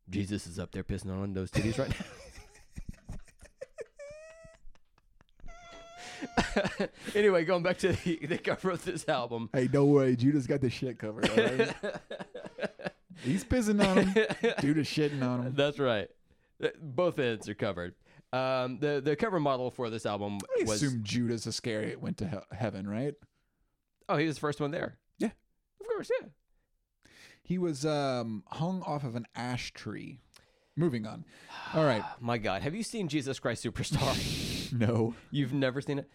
Jesus is up there pissing on those titties right now." anyway, going back to the, the cover of this album. Hey, don't worry. Judas got the shit covered. All right? He's pissing on him. Judas shitting on him. That's right. Uh, Both ends are covered. Um, the the cover model for this album I was assume Judas Iscariot went to he- heaven, right? Oh he was the first one there. Yeah. of course, yeah. He was um, hung off of an ash tree. Moving on. All right. My God, have you seen Jesus Christ Superstar? No, You've never seen it?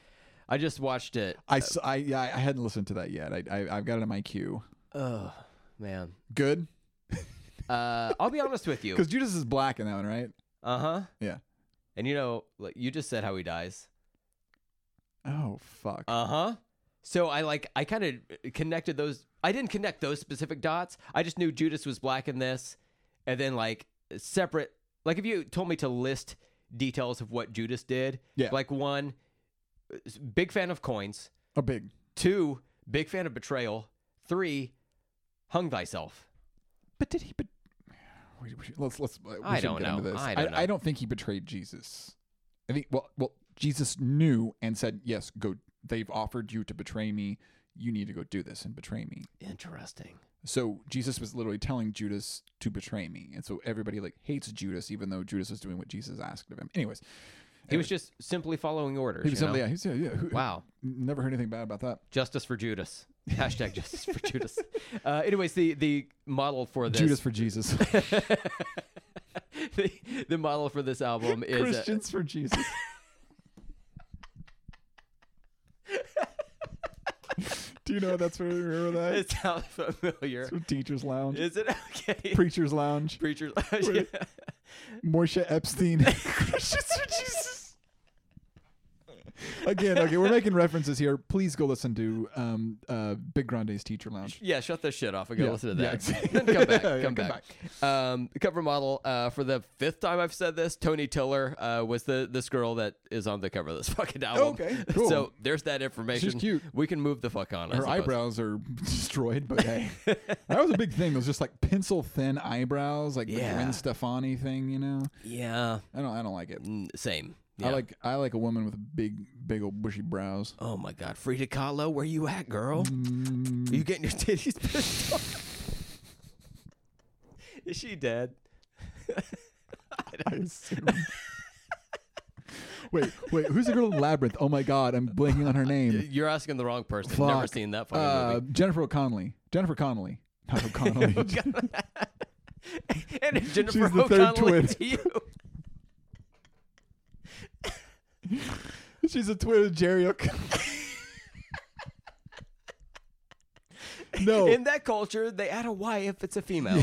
I just watched it. I, s- I, yeah, I hadn't listened to that yet. I, I I've got it in my queue. Oh man. Good, Uh, I'll be honest with you. because Judas is black in that one, right? Uh huh. Yeah. And you know, like you just said how he dies. Oh fuck. Uh huh. So I like I kind of connected those. I didn't connect those specific dots. I just knew Judas was black in this, and then like separate. Like if you told me to list details of what Judas did, Yeah. Like one, big fan of coins. oh, big. Two, big fan of betrayal. Three, hung thyself. But did he? We, let's let's. We I don't get into know. this. I don't know. I don't think he betrayed Jesus. I think well, well, Jesus knew and said, "Yes, go. They've offered you to betray me. You need to go do this and betray me." Interesting. So Jesus was literally telling Judas to betray me, and so everybody like hates Judas, even though Judas was doing what Jesus asked of him. Anyways, He was just simply following orders. he was you know? simply yeah, he's, yeah, yeah. who- Wow. Never heard anything bad about that. Justice for Judas. Hashtag justice for Judas. Uh, anyways, the the model for this Judas for Jesus. the, the model for this album is uh, Christians for Jesus. You know that's where remember that? it sounds familiar. It's from Teachers Lounge, Is it okay? Preachers Lounge, Preacher. Wait. Moshe Epstein. Jesus. Again, okay, we're making references here. Please go listen to um, uh, Big Grande's Teacher Lounge. yeah, shut this shit off and go Yeah, listen to yeah, that. exactly. then come back. Yeah, Come, come back. Um, the cover model uh, for the fifth time I've said this. Tony Tiller uh, was the this girl that is on the cover of this fucking album. Okay, cool. So there's that information. She's cute. We can move the fuck on. I Her suppose. eyebrows are destroyed, but hey, that was a big thing. It was just like pencil thin eyebrows, like the Yeah. Gwen Stefani thing. You know, Yeah. I don't, I don't like it. Mm, Same. I like, I like a woman with big, big old bushy brows. Oh my God, Frida Kahlo, where you at, girl? Mm, Are you getting your titties pissed off? Is she dead? I assume. wait, wait, who's the girl in Labyrinth? Oh my God, I'm blanking on her name. You're asking the wrong person. I've Never seen that fucking Uh, movie. Jennifer O'Connelly. Jennifer Connelly. Not O'Connelly. and Jennifer She's the third twin. to you. She's a twin of Jerry O'Connell. no. In that culture, they add a Y if it's a female.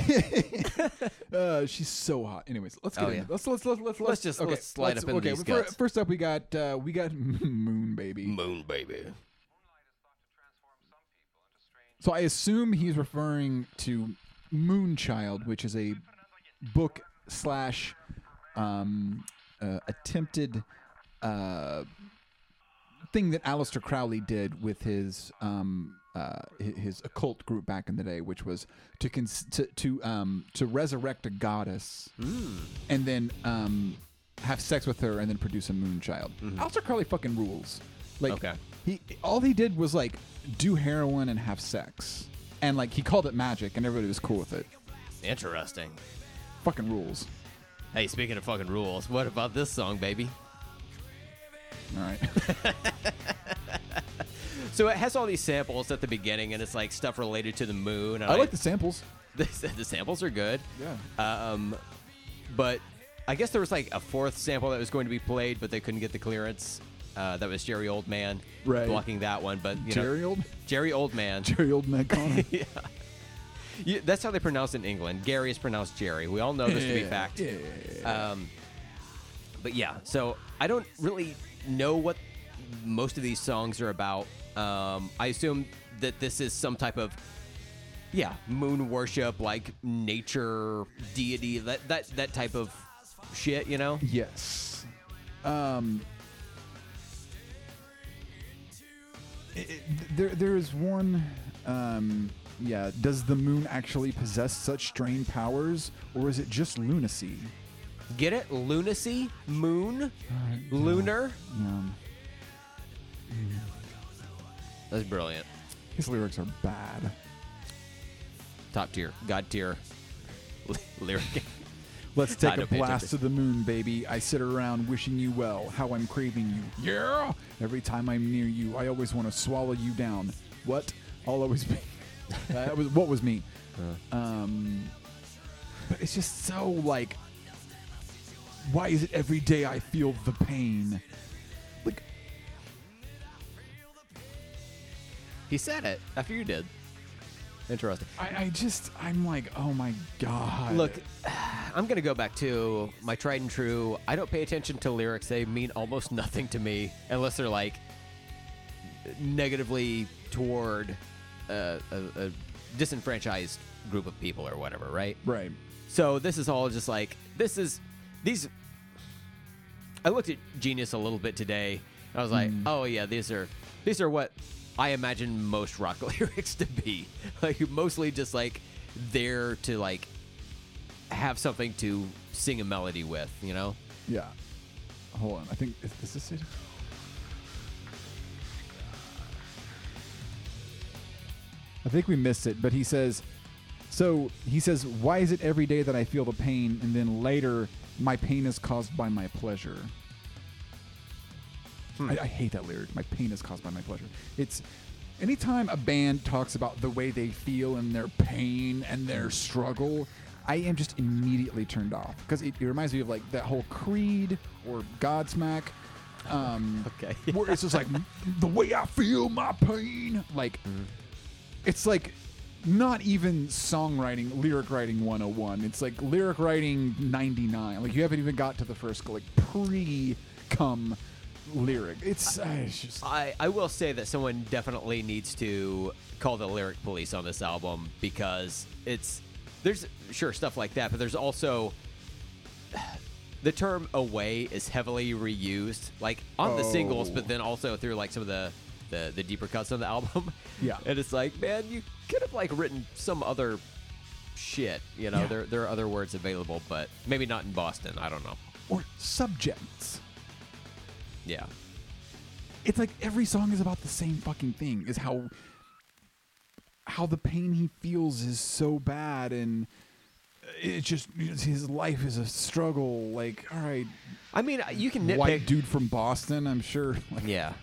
uh, she's so hot. Anyways, let's get Oh, into yeah. Let's let's let's let's Let's just- let's slide up into okay, these guts. First up, we got uh, we got Moon Baby. Moon baby. So I assume he's referring to Moonchild, which is a book slash um, uh, attempted uh, thing that Aleister Crowley did with his um, uh, his occult group back in the day, which was to cons- to to, um, to resurrect a goddess and then um, have sex with her and then produce a Moonchild. Aleister Crowley fucking rules. Like Okay. he all he did was like do heroin and have sex. And like he called it magic and everybody was cool with it. Interesting. Fucking rules. Hey, speaking of fucking rules, what about this song, baby? All right. So it has all these samples at the beginning, and it's like stuff related to the moon. and I like the samples. the, the samples are good. Yeah. Um, but I guess there was like a fourth sample that was going to be played, but they couldn't get the clearance. Uh, that was Jerry Oldman Right. blocking that one. But you Jerry know, old Jerry Oldman. Jerry old Ned Connor. yeah. That's how they pronounce it in England. Gary is pronounced Jerry. We all know this to be fact. yeah. Um, but yeah, so I don't really know what most of these songs are about. Um, I assume that this is some type of yeah moon worship, like nature deity, that that that type of shit. You know? Yes. Um. it- there, there is one. Um, yeah. Does the moon actually possess such strange powers, or is it just lunacy? Get it? Lunacy, moon, lunar. That's brilliant. his lyrics are bad. Top tier, god tier lyric. Let's take a blast to the moon, baby. I sit around wishing you well. How I'm craving you. Yeah. Every time I'm near you, I always want to swallow you down. What? I'll always be. that was what was me. Um, but it's just so like why is it every day I feel the pain? Like He said it after you did. Interesting. I, I just I'm like, oh my god. Look, I'm gonna go back to my tried and true. I don't pay attention to lyrics. They mean almost nothing to me unless they're like negatively toward a, a, a disenfranchised group of people or whatever, right? Right. So this is all just like this is these. I looked at Genius a little bit today. And I was like, hmm. oh yeah, these are these are what I imagine most rock lyrics to be. Like mostly just like there to like have something to sing a melody with, you know? Yeah. Hold on. I think is, is this it? I think we missed it, but he says so he says, Why is it every day that I feel the pain and then later my pain is caused by my pleasure? I, I hate that lyric. My pain is caused by my pleasure. It's anytime a band talks about the way they feel and their pain and their struggle, I am just immediately turned off because it, it reminds me of like that whole Creed or Godsmack. Um, Okay. where it's just like the way I feel my pain. Like it's like not even songwriting, lyric writing 101. It's like lyric writing 99. Like you haven't even got to the first like pre come lyric. It's, uh, it's just I, I will say that someone definitely needs to call the lyric police on this album because it's there's sure stuff like that, but there's also the term away is heavily reused, like on the singles, Oh. but then also through like some of the the, the deeper cuts on the album. Yeah. and it's like, man, you could have like written some other shit. You know, Yeah. there there are other words available, but maybe not in Boston. I don't know. or subjects. Yeah. It's like every song is about the same fucking thing. Is how how the pain he feels is so bad and it's just his life is a struggle. Like, all right, I mean, you can nitpick. white dude from Boston, I'm sure. Like, Yeah.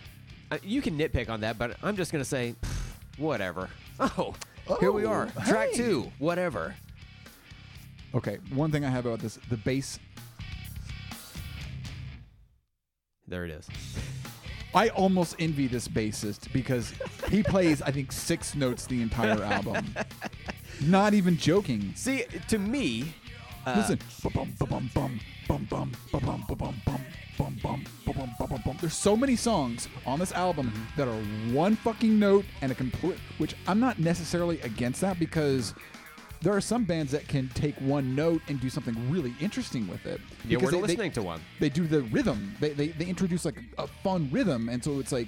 Uh, you can nitpick on that, but I'm just going to say, pff, whatever. Oh, here we Oh, are. Track hey. two, whatever. Okay, one thing I have about this, the bass. There it is. I almost envy this bassist because he plays, I think, six notes the entire album. Not even joking. See, to me, uh, Listen, bum bum bum bum bum bum bum bum bum bum bum bum bum bum bum bum bum. There's so many songs on this album that are one fucking note and a complete. Which I'm not necessarily against that because there are some bands that can take one note and do something really interesting with it. yeah, Because we're they- they- listening to one. they do the rhythm. They, they, they introduce like a fun rhythm, and so it's like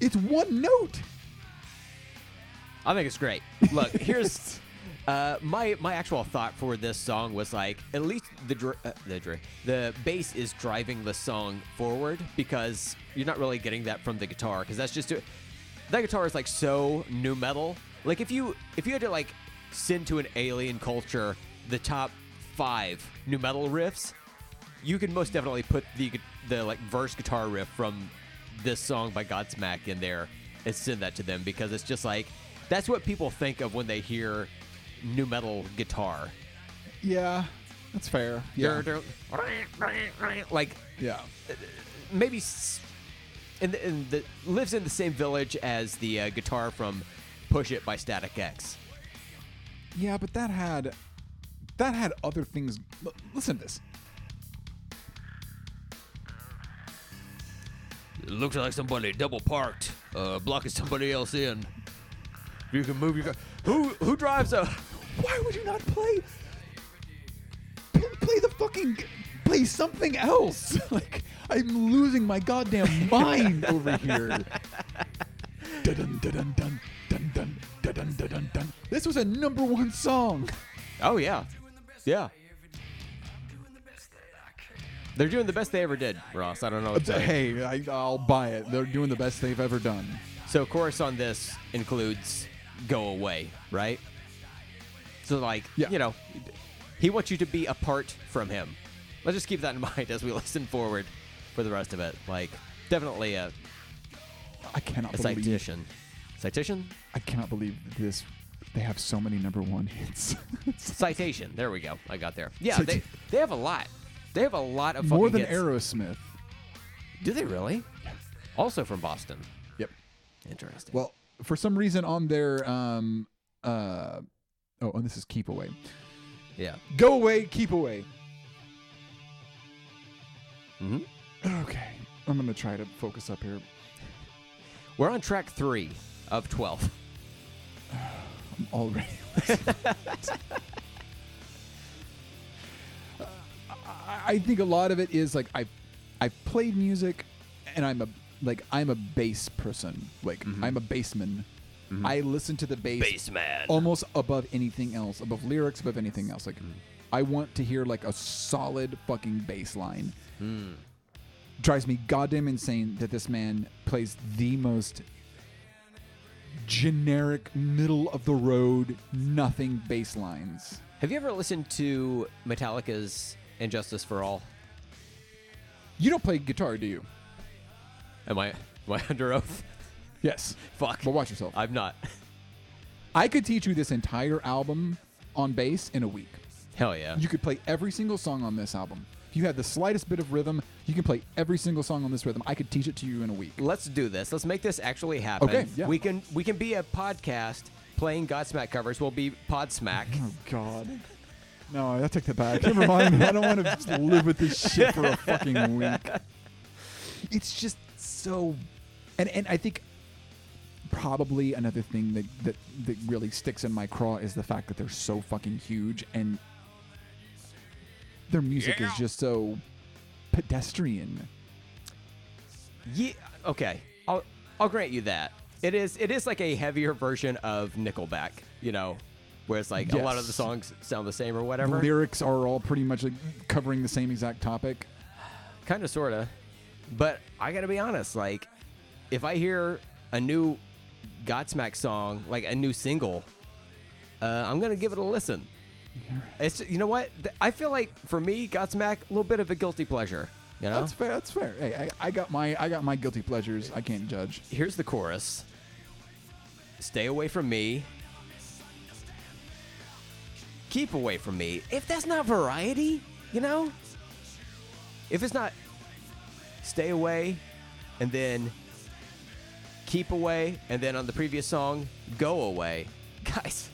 It's one note. I think it's great. Look, here's uh, my my actual thought for this song was like at least the dr- uh, the dr- the bass is driving the song forward because you're not really getting that from the guitar because that's just that guitar is like so nu metal. Like if you if you had to like send to an alien culture the top five nu metal riffs, you could most definitely put the the like verse guitar riff from this song by Godsmack in there and send that to them because it's just like that's what people think of when they hear nu metal guitar. Yeah, that's fair. Yeah, They're- they're- like yeah. maybe the, in the lives in the same village as the uh, guitar from Push It by Static X. Yeah, but that had that had other things. Listen to this. It looks like somebody double parked, uh, blocking somebody else in. If you can move your car. Who who drives a? Why would you not play? Play the fucking. Play something else. like I'm losing my goddamn mind over here. Dun, dun, dun, this was a number one song. Oh yeah, yeah. They're doing the best they ever did, Ross. I don't know. What to. Hey, I, I'll buy it. They're doing the best they've ever done. So chorus on this includes go away, right? So like, Yeah. you know, he wants you to be apart from him. Let's just keep that in mind as we listen forward for the rest of it. Like, definitely a, I cannot a believe citation. Citation? I cannot believe this. They have so many number one hits. Citation. There we go. I got there. Yeah, Cita- they they have a lot. They have a lot of More than hits. Aerosmith. Do they really? Also from Boston. Yep. Interesting. Well, for some reason on their um uh oh, and this is keep away. yeah. Go away, keep away. hmm Okay. I'm gonna try to focus up here. We're on track three of twelve. I'm already. I- I think a lot of it is like I, I played music, and I'm a like I'm a bass person. Like Mhm. I'm a bassman. I listen to the bass Bassman. almost above anything else, above lyrics, above anything else. Like, Mm. I want to hear like a solid fucking bass line. Mm. Drives me goddamn insane that this man plays the most generic, middle of the road, nothing bass lines. Have you ever listened to Metallica's "And Justice for All"? You don't play guitar, do you? Am I am I under oath? Yes. Fuck. But watch yourself. I'm not. I could teach you this entire album on bass in a week. Hell yeah. You could play every single song on this album. If you had the slightest bit of rhythm, you can play every single song on this rhythm. I could teach it to you in a week. Let's do this. Let's make this actually happen. Okay, yeah. We can we can be a podcast playing Godsmack covers. We'll be Podsmack. Oh God. No, I take that back. Never mind. I don't want to live with this shit for a fucking week. It's just so, and and I think probably another thing that that that really sticks in my craw is the fact that they're so fucking huge and their music is just so pedestrian. Yeah. Okay. I'll I'll grant you that. It is it is like a heavier version of Nickelback. You know, where it's like a lot of the songs sound the same or The whatever. lyrics are all pretty much like covering the same exact topic. kind of sorta but i gotta be honest like if i hear a new godsmack song like a new single uh, i'm gonna give it a listen it's you know what i feel like for me godsmack a little bit of a guilty pleasure you know That's fair. That's fair. Hey, I, I got my I got my guilty pleasures. I can't judge. here's the chorus stay away from me keep away from me if that's not variety you know? If it's not stay away and then keep away and then on the previous song go away. Guys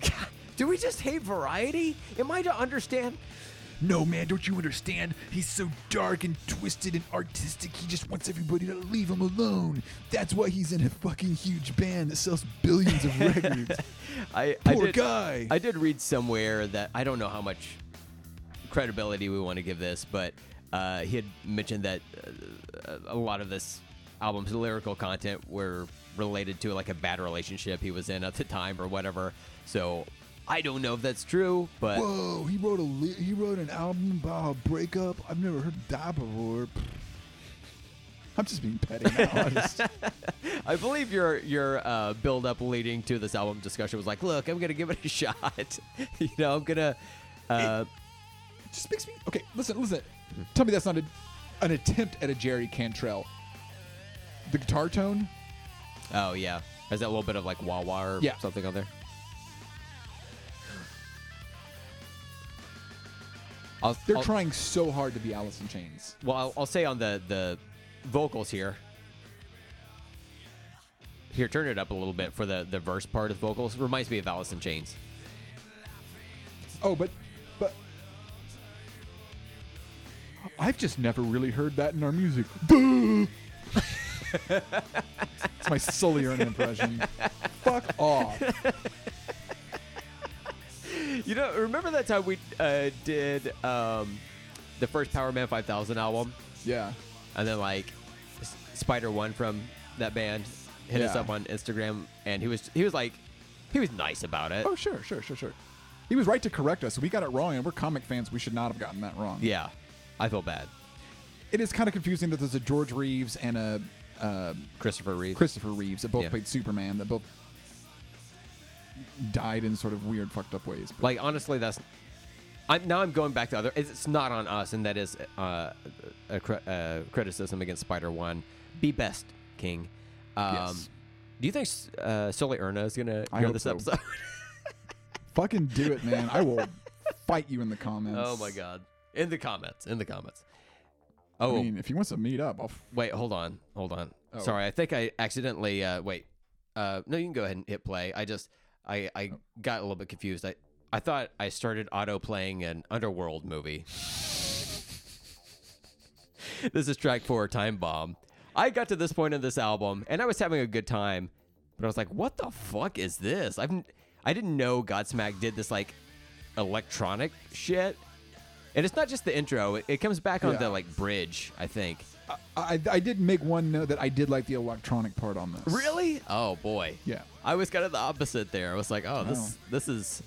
do we just hate variety? Am i to understand No, man, don't you understand? He's so dark and twisted and artistic. He just wants everybody to leave him alone. That's why he's in a fucking huge band that sells billions of records. I, I Poor did, guy. I did read somewhere that I don't know how much credibility we want to give this, but uh, he had mentioned that uh, a lot of this album's lyrical content were related to like a bad relationship he was in at the time or whatever. So I don't know if that's true, but Whoa, he wrote a li- he wrote an album about a breakup. I've never heard that before. I'm just being petty now. I just- I believe your your uh, build up leading to this album discussion was like, look, I'm gonna give it a shot. you know, I'm gonna. Uh, just makes me okay. Listen, listen. Tell me that's not a, an attempt at a Jerry Cantrell. The guitar tone. Oh yeah, has that a little bit of like wah wah or Yeah. something on there? I'll, They're I'll- trying so hard to be Alice in Chains. Well, I'll, I'll say on the the vocals here. Here, turn it up a little bit for the the verse part of vocals. Reminds me of Alice in Chains. Oh, but but I've just never really heard that in our music. It's my Sully Erna impression. Fuck off. Remember that time we uh, did um, the first Powerman 5000 album, Yeah. and then like S- Spider One from that band hit us Yeah. up on Instagram, and he was he was like he was nice about it. Oh, sure, sure, sure, sure. He was right to correct us. We got it wrong, and we're comic fans. We should not have gotten that wrong. Yeah, I feel bad. It is kind of confusing that there's a George Reeves and a uh, Christopher Reeve. Christopher Reeves that both Yeah. played Superman. That both died in sort of weird, fucked up ways. But Like honestly, that's. I'm, now I'm going back to other. It's not on us, and that is uh, a cri- uh, criticism against Spider One. Be best, King. Um, Yes. Do you think uh, Sully Erna is gonna I hear this so. episode? fucking do it, man. I will fight you in the comments. oh my god! In the comments. In the comments. Oh, I mean, if he wants to meet up, I'll. F- wait, hold on, hold on. Oh. Sorry, I think I accidentally. Uh, wait. Uh, no, you can go ahead and hit play. I just I I Oh. got a little bit confused. I I thought I started auto playing an Underworld movie. this is track four, Time Bomb. I got to this point in this album and I was having a good time, but I was like, "What the fuck is this?" I've I didn't know Godsmack did this like electronic shit. And it's not just the intro; it, it comes back on Yeah. the like bridge. I think. I, I did make one note that I did like the electronic part on this. Really? Oh boy. Yeah. I was kind of the opposite there. I was like, oh, this Wow. this is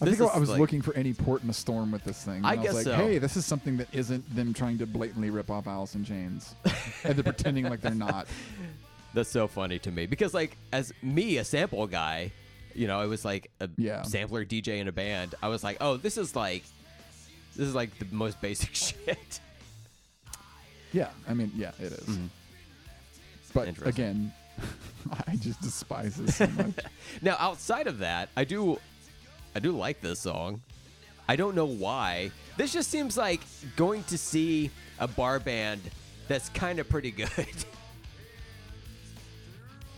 I This think I is was like- looking for any port in a storm with this thing. I And guess was like, so. hey, this is something that isn't them trying to blatantly rip off Alice in Chains. and they're pretending like they're not. that's so funny to me because like as me a sample guy, you know, I was like a Yeah. sampler DJ in a band. I was like, oh, this is like this is like the most basic shit. Yeah, I mean, yeah, it is. But Mm-hmm. Interesting. again, I just despise this so much. Now, outside of that, I do I do like this song. I don't know why. This just seems like going to see a bar band that's kind of pretty good.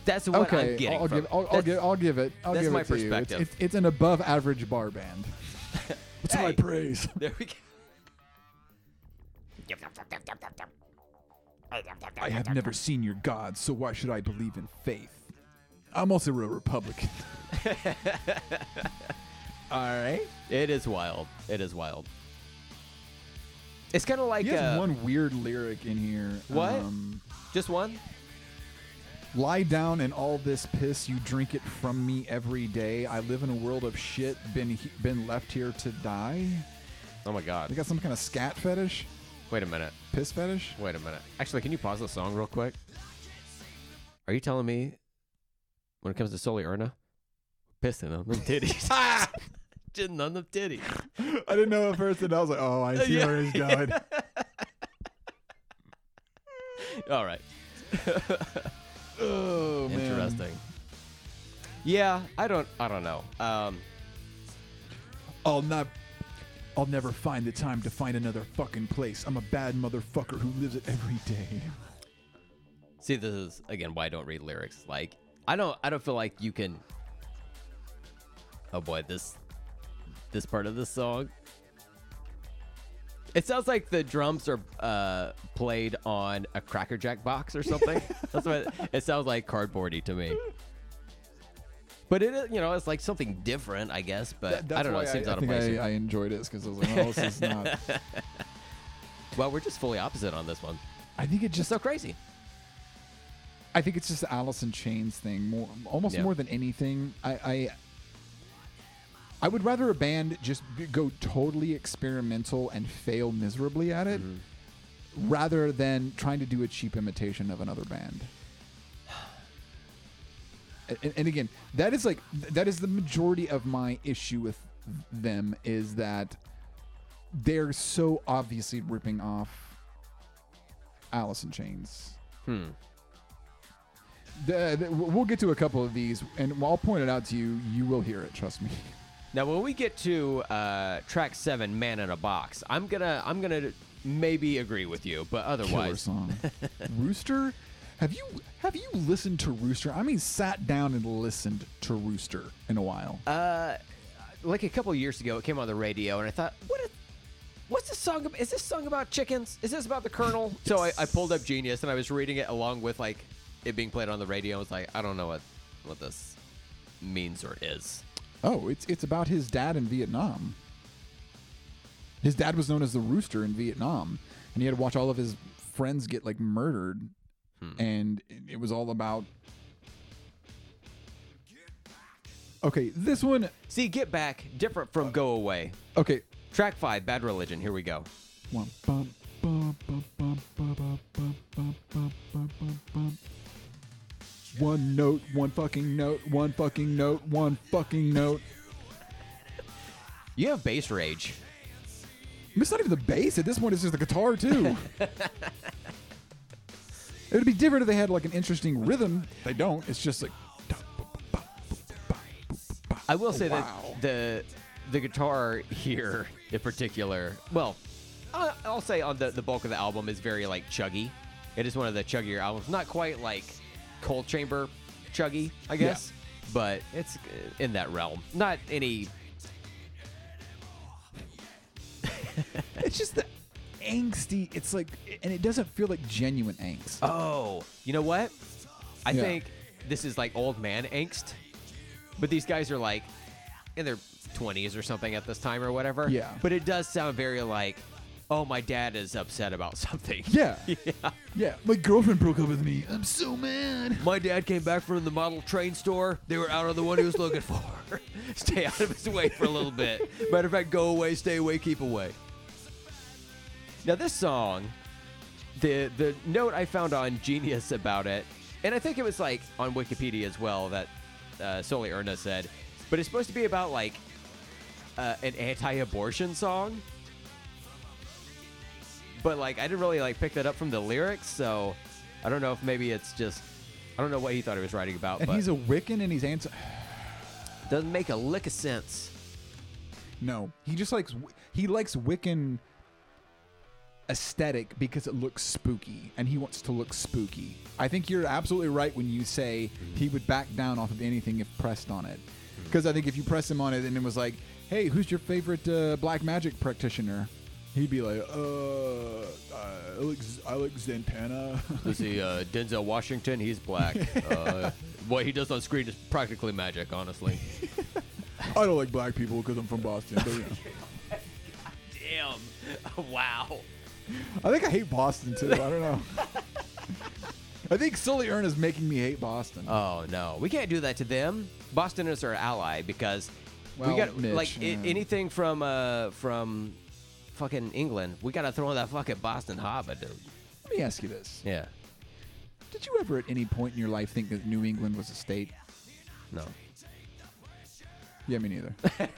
that's what okay, I'm getting I'll, from give, I'll, I'll that's- give, I'll give it. I'll that's give my it to perspective. you. It's, it's, it's an above average bar band. My Hey. praise? There we go. I have never seen your God, so why should I believe in faith? I'm also a Republican. All right. It is wild. It is wild. It's kind of like He has uh, one weird lyric in here. What? Um, just one. Lie down in all this piss. You drink it from me every day. I live in a world of shit. Been he- been left here to die. Oh my god. They got some kind of scat fetish, Wait a minute. piss fetish. Wait a minute. Actually, can you pause the song real quick? Are you telling me when it comes to Sully Erna, pissing on them titties? Jitting on them titties. I didn't know at first, and I was like, "Oh, I see Yeah. where he's going." All right. oh man. Interesting. Yeah, I don't. I don't know. Um, I'll not. I'll never find the time to find another fucking place. I'm a bad motherfucker who lives it every day. see, this is again why I don't read lyrics. Like, I don't. I don't feel like you can. Oh boy, this this part of the song. It sounds like the drums are uh, played on a Cracker Jack box or something. That's what it sounds like, cardboardy to me. But it, you know, it's like something different, I guess. But I don't know. It seems I, out I of place. I, I enjoyed it because I was like, "Oh, this is not." well, we're just fully opposite on this one. I think it Just just. so crazy. I think it's just the Alice in Chains thing more, almost Yeah. more than anything. I, I, I would rather a band just go totally experimental and fail miserably at it, Mm-hmm. rather than trying to do a cheap imitation of another band. And, and again, that is like that is the majority of my issue with them is that they're so obviously ripping off Alice in Chains. Hmm. The, the- we'll get to a couple of these, and I'll point it out to you. You will hear it. Trust me. Now, when we get to uh, track seven, "Man in a Box," I'm gonna I'm gonna maybe agree with you, but otherwise, song. Rooster. Have you have you listened to Rooster? I mean, sat down and listened to Rooster in a while. uh, like a couple years ago, it came on the radio, and I thought, what? A, what's this song? About? Is this song about chickens? Is this about the Colonel? So I, I pulled up Genius, and I was reading it along with like it being played on the radio. I was like, I don't know what what this means or is. Oh, it's it's about his dad in Vietnam. His dad was known as the Rooster in Vietnam, and he had to watch all of his friends get like murdered, and it- was all about. Okay, this one. See, Get Back, different from Go Away. Okay, Track five, Bad Religion. Here we go. Wum, bum, bum, bum, bum, bum, bum, bum, bum, bum, bum, bum, bum. One note, one fucking note, one fucking note, one fucking note. You have bass rage. It's not even the bass at this point. It's just the guitar too. It would be different if they had like an interesting rhythm. They don't. It's just like. I will say wow. that the the guitar here in particular, well, I'll say on the the bulk of the album is very like chuggy. It is one of the chuggier albums. Not quite like Coal Chamber chuggy, I guess, yeah. but it's uh, in that realm. Not any. It's just the angsty. It's like, and it doesn't feel like genuine angst. Oh, you know what? I Yeah. think this is like old man angst, but these guys are like in their twenties or something at this time or whatever. Yeah. But it does sound very like, oh, my dad is upset about something. Yeah. yeah. Yeah. My girlfriend broke up with me. I'm so mad. My dad came back from the model train store. They were out of the one he was looking for. stay out of his way for a little bit. Matter of fact, go away, stay away, keep away. Now this song, the the note I found on Genius about it, and I think it was like on Wikipedia as well that uh, Sully Erna said, but it's supposed to be about like uh, an anti-abortion song. But like I didn't really like pick that up from the lyrics, so I don't know if maybe it's just I don't know what he thought he was writing about, And but he's a Wiccan, and he's anti. doesn't make a lick of sense. No, he just likes he likes Wiccan aesthetic because it looks spooky, and he wants to look spooky. I think you're absolutely right when you say he would back down off of anything if pressed on it. Because I think if you press him on it and it was like, "Hey, who's your favorite uh, black magic practitioner?" He'd be like, "Uh, I like, I like Zantana." Let's see, uh, Denzel Washington, he's black. Uh, what he does on screen is practically magic, honestly. I don't like black people because I'm from Boston. But, you know. Damn. Wow. I think I hate Boston too. I don't know. I think Sully Erna is making me hate Boston. Oh no, we can't do that to them. Boston is our ally because we got Mitch, like i- anything from uh from fucking England. We gotta throw that fucking Boston Harbor, dude. Let me ask you this: Yeah. Did you ever, at any point in your life, think that New England was a state? No. Yeah, me neither.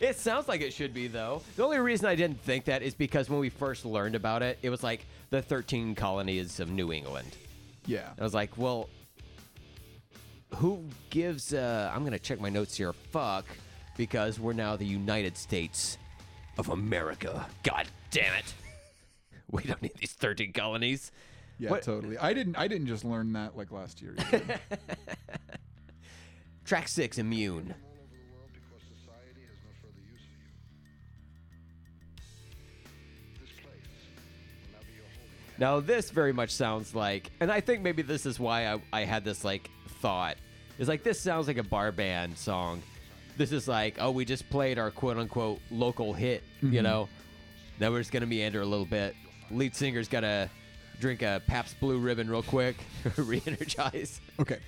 It sounds like it should be though. The only reason I didn't think that is because when we first learned about it, it was like the 13 colonies of New England. yeah. I was like, well, who gives? Uh, I'm gonna check my notes here. Fuck, because we're now the United States of America. God damn it, we don't need these 13 colonies. Yeah, What- totally. I didn't. I didn't just learn that like last year. Track six, immune. Now this very much sounds like, and I think maybe this is why I, I had this like thought. Is like this sounds like a bar band song. This is like, oh, we just played our quote unquote local hit, you mm-hmm. know. Now we're just gonna meander a little bit. Lead singer's gotta drink a Pabst Blue Ribbon real quick, re-energize. okay.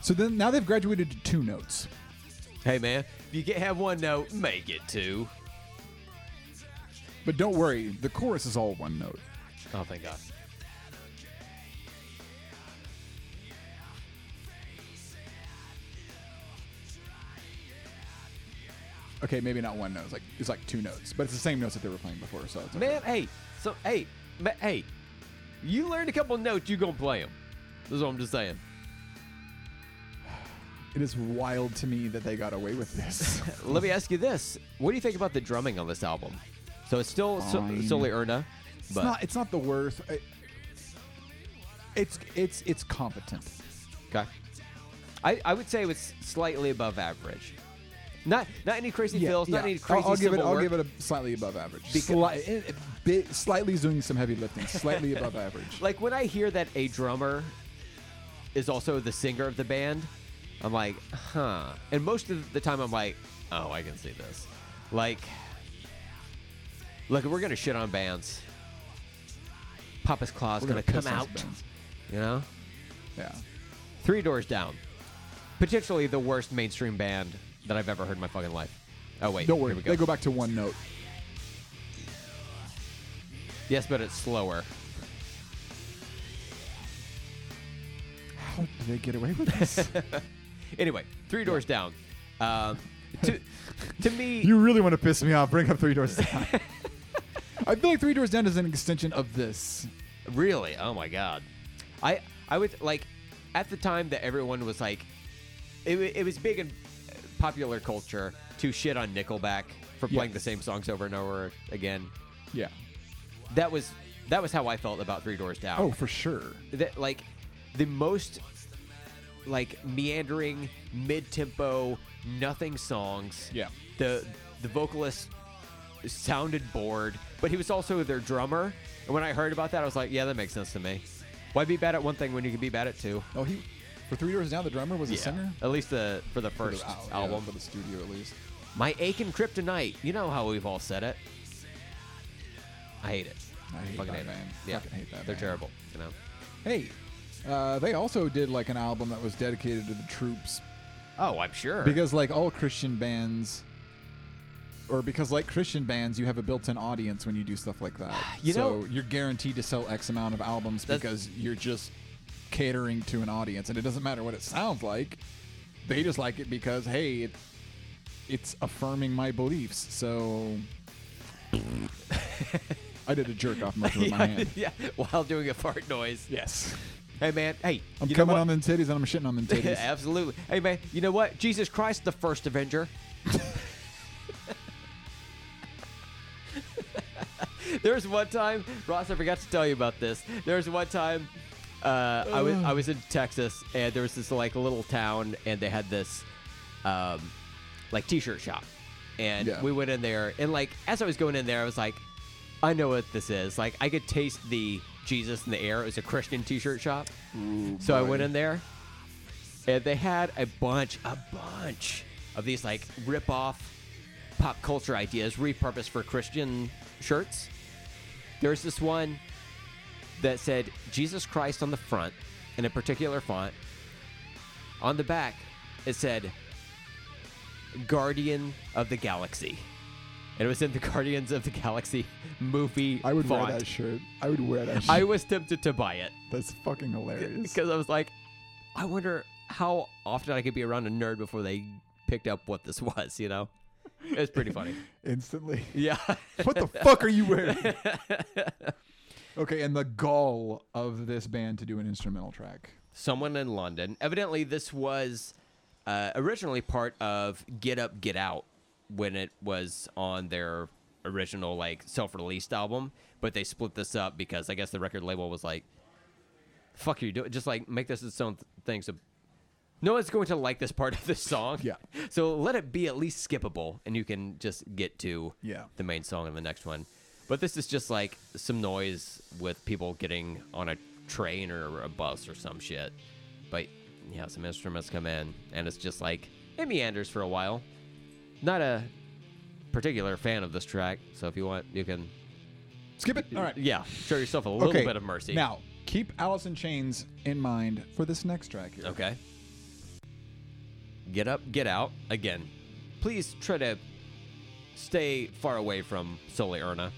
So then, now they've graduated to two notes. Hey man, you can't have one note, make it two. But don't worry, the chorus is all one note. Oh, thank God. Okay, maybe not one note. It's like it's like two notes, but it's the same notes that they were playing before. So it's okay. Man, hey, so hey, ma- hey, you learned a couple notes, you gonna play them. That's what I'm just saying. It is wild to me that they got away with this. Let me ask you this: What do you think about the drumming on this album? So it's still so, Sully Erna, It's not. It's not the worst. It's it's it's competent. okay. I, I would say it was slightly above average. Not not any crazy fills, not any I'll- crazy I'll, give it. I'll work. give it a slightly above average. Sli- eh, eh, bit, slightly doing some heavy lifting. Slightly above average. Like when I hear that a drummer is also the singer of the band, I'm like, huh. And most of the time, I'm like, oh, I can see this. Like, look, we're gonna shit on bands, Papa's Claw's gonna, gonna come out. bands. You know, Yeah. Three Doors Down, potentially the worst mainstream band that I've ever heard in my fucking life. Oh wait, Don't worry. Go. They go back to one note. Yes, but it's slower. How did they get away with this? Anyway, Three Doors Down. Um, to, to me, you really want to piss me off? Bring up Three Doors Down. I feel like Three Doors Down is an extension of this. Really? Oh my god. I I was like at the time that everyone was like it, wa- it was big in popular culture to shit on Nickelback for playing the same songs over and over again. Yeah. That was that was how I felt about Three Doors Down. Oh, for sure. that like the most like meandering mid-tempo nothing songs. Yeah. The the vocalist sounded bored, but he was also their drummer. And when I heard about that, I was like, yeah, that makes sense to me. Why be bad at one thing when you can be bad at two? Oh, he for Three Doors Down, the drummer was a singer. At least the for the For the first al- yeah, album. for the studio at least. My aching kryptonite. You know how we've all said it. I hate it. I hate Fucking that hate band. it. Yeah, Fucking hate that they're band. terrible. You know. Hey, uh, they also did like an album that was dedicated to the troops Oh, I'm sure. because like all Christian bands. Or because, like Christian bands, you have a built-in audience when you do stuff like that. You so know- you're guaranteed to sell X amount of albums That's- because you're just catering to an audience, and it doesn't matter what it sounds like. They just like it because, hey, it, it's affirming my beliefs. So I did a jerk off motion with my hand. yeah, while doing a fart noise. Yes, Hey man, hey, I'm coming on them titties and I'm shitting on them titties. Absolutely. Hey man, you know what? Jesus Christ, the first Avenger. there was one time, Ross. I forgot to tell you about this. There was one time, uh, I was I was in Texas, and there was this like little town, and they had this, um, like T-shirt shop, and Yeah. we went in there, and like as I was going in there, I was like, I know what this is. Like I could taste the Jesus in the air. It was a Christian T-shirt shop. Ooh, So I went in there, and they had a bunch, a bunch of these like rip-off pop culture ideas repurposed for Christian shirts. There's this one that said Jesus Christ on the front in a particular font. On the back, it said Guardian of the Galaxy. And it was in the Guardians of the Galaxy movie I would font. wear that shirt. I would wear that shirt. I was tempted to buy it That's fucking hilarious. because I was like, I wonder how often I could be around a nerd before they picked up what this was. You know, it was pretty funny. Instantly. Yeah, what the fuck are you wearing? okay, and the gall of this band to do an instrumental track. someone in London. Evidently, this was uh, originally part of Get Up, Get Out when it was on their original like self-released album, but they split this up because I guess the record label was like, "Fuck you, do it. Just like make this its own th- thing." So. No one's going to like this part of the song. Yeah. So let it be at least skippable, and you can just get to Yeah. the main song in the next one. But this is just like some noise with people getting on a train or a bus or some shit. But yeah, some instruments come in, and it's just like it meanders for a while. Not a particular fan of this track, so if you want, you can Skip it. All right. yeah show yourself a little okay. bit of mercy. Now, keep Alice in Chains in mind for this next track here. okay. Get up, get out again. Please try to stay far away from Sully Erna.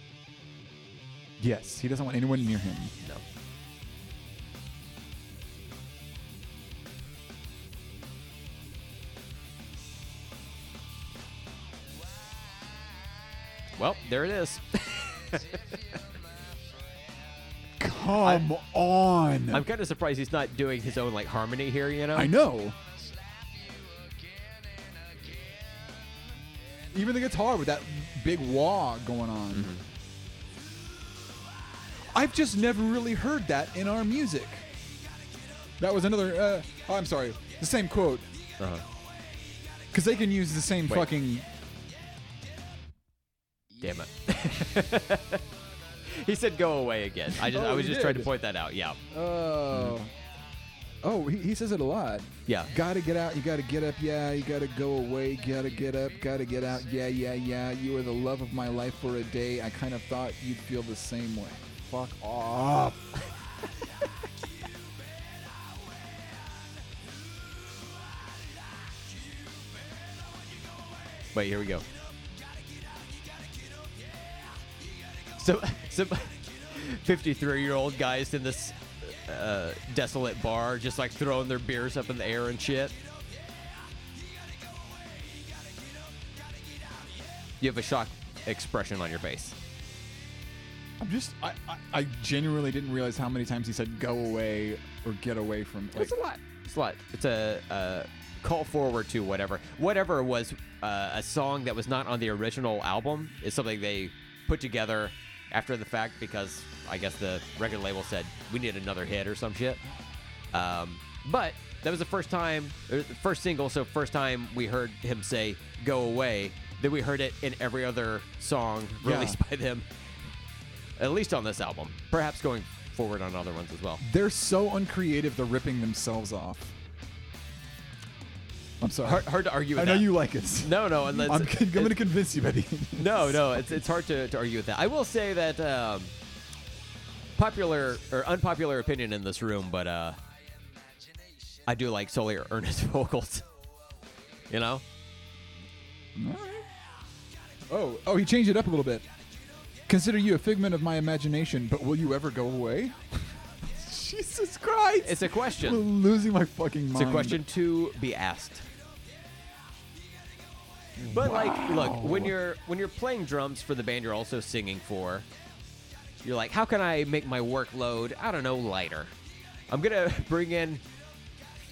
Yes, he doesn't want anyone near him. No. Well, there it is. Come on. I'm kind of surprised he's not doing his own like harmony here. You know. I know. Even the guitar with that big wah going on. Mm-hmm. I've just never really heard that in our music. That was another. Uh, oh, I'm sorry. The same quote. Uh-huh. Because they can use the same Wait. fucking. Damn it. he said go away again. I just oh, I Oh, was he just trying to point that out. Yeah. Oh. Oh, he, he says it a lot. Yeah. Gotta get out, you gotta get up, yeah, you gotta go away, gotta get up, gotta get out, yeah, yeah, yeah. You were the love of my life for a day. I kind of thought you'd feel the same way. Fuck off. Wait, here we go. So, so 53 year old guys in this uh, desolate bar, just like throwing their beers up in the air and shit. You have a shocked expression on your face. I'm just, I, I, I genuinely didn't realize how many times he said "go away" or "get away from." Like, It's a lot. It's a lot. It's a, a call forward to whatever. Whatever was uh, a song that was not on the original album is something they put together after the fact because I guess the record label said we need another hit or some shit. Um, but that was the first time, the first single, so first time we heard him say "Go Away." Then we heard it in every other song Yeah. released by them, at least on this album. Perhaps going forward on other ones as well. They're so uncreative. They're ripping themselves off. I'm sorry. Hard, hard to argue with I know you like it. No, no, I'm, I'm going to convince you, Betty. no, no. It's it's hard to, to argue with that. I will say that um, popular or unpopular opinion in this room, but uh, I do like Sully Erna's vocals. You know, Oh, oh, he changed it up a little bit. Consider you a figment of my imagination, but will you ever go away? Jesus Christ! it's a I'm question. losing my fucking mind. It's a question to be asked. But like, look, when you're when you're playing drums for the band you're also singing for, you're like, how can I make my workload, I don't know, lighter? I'm gonna bring in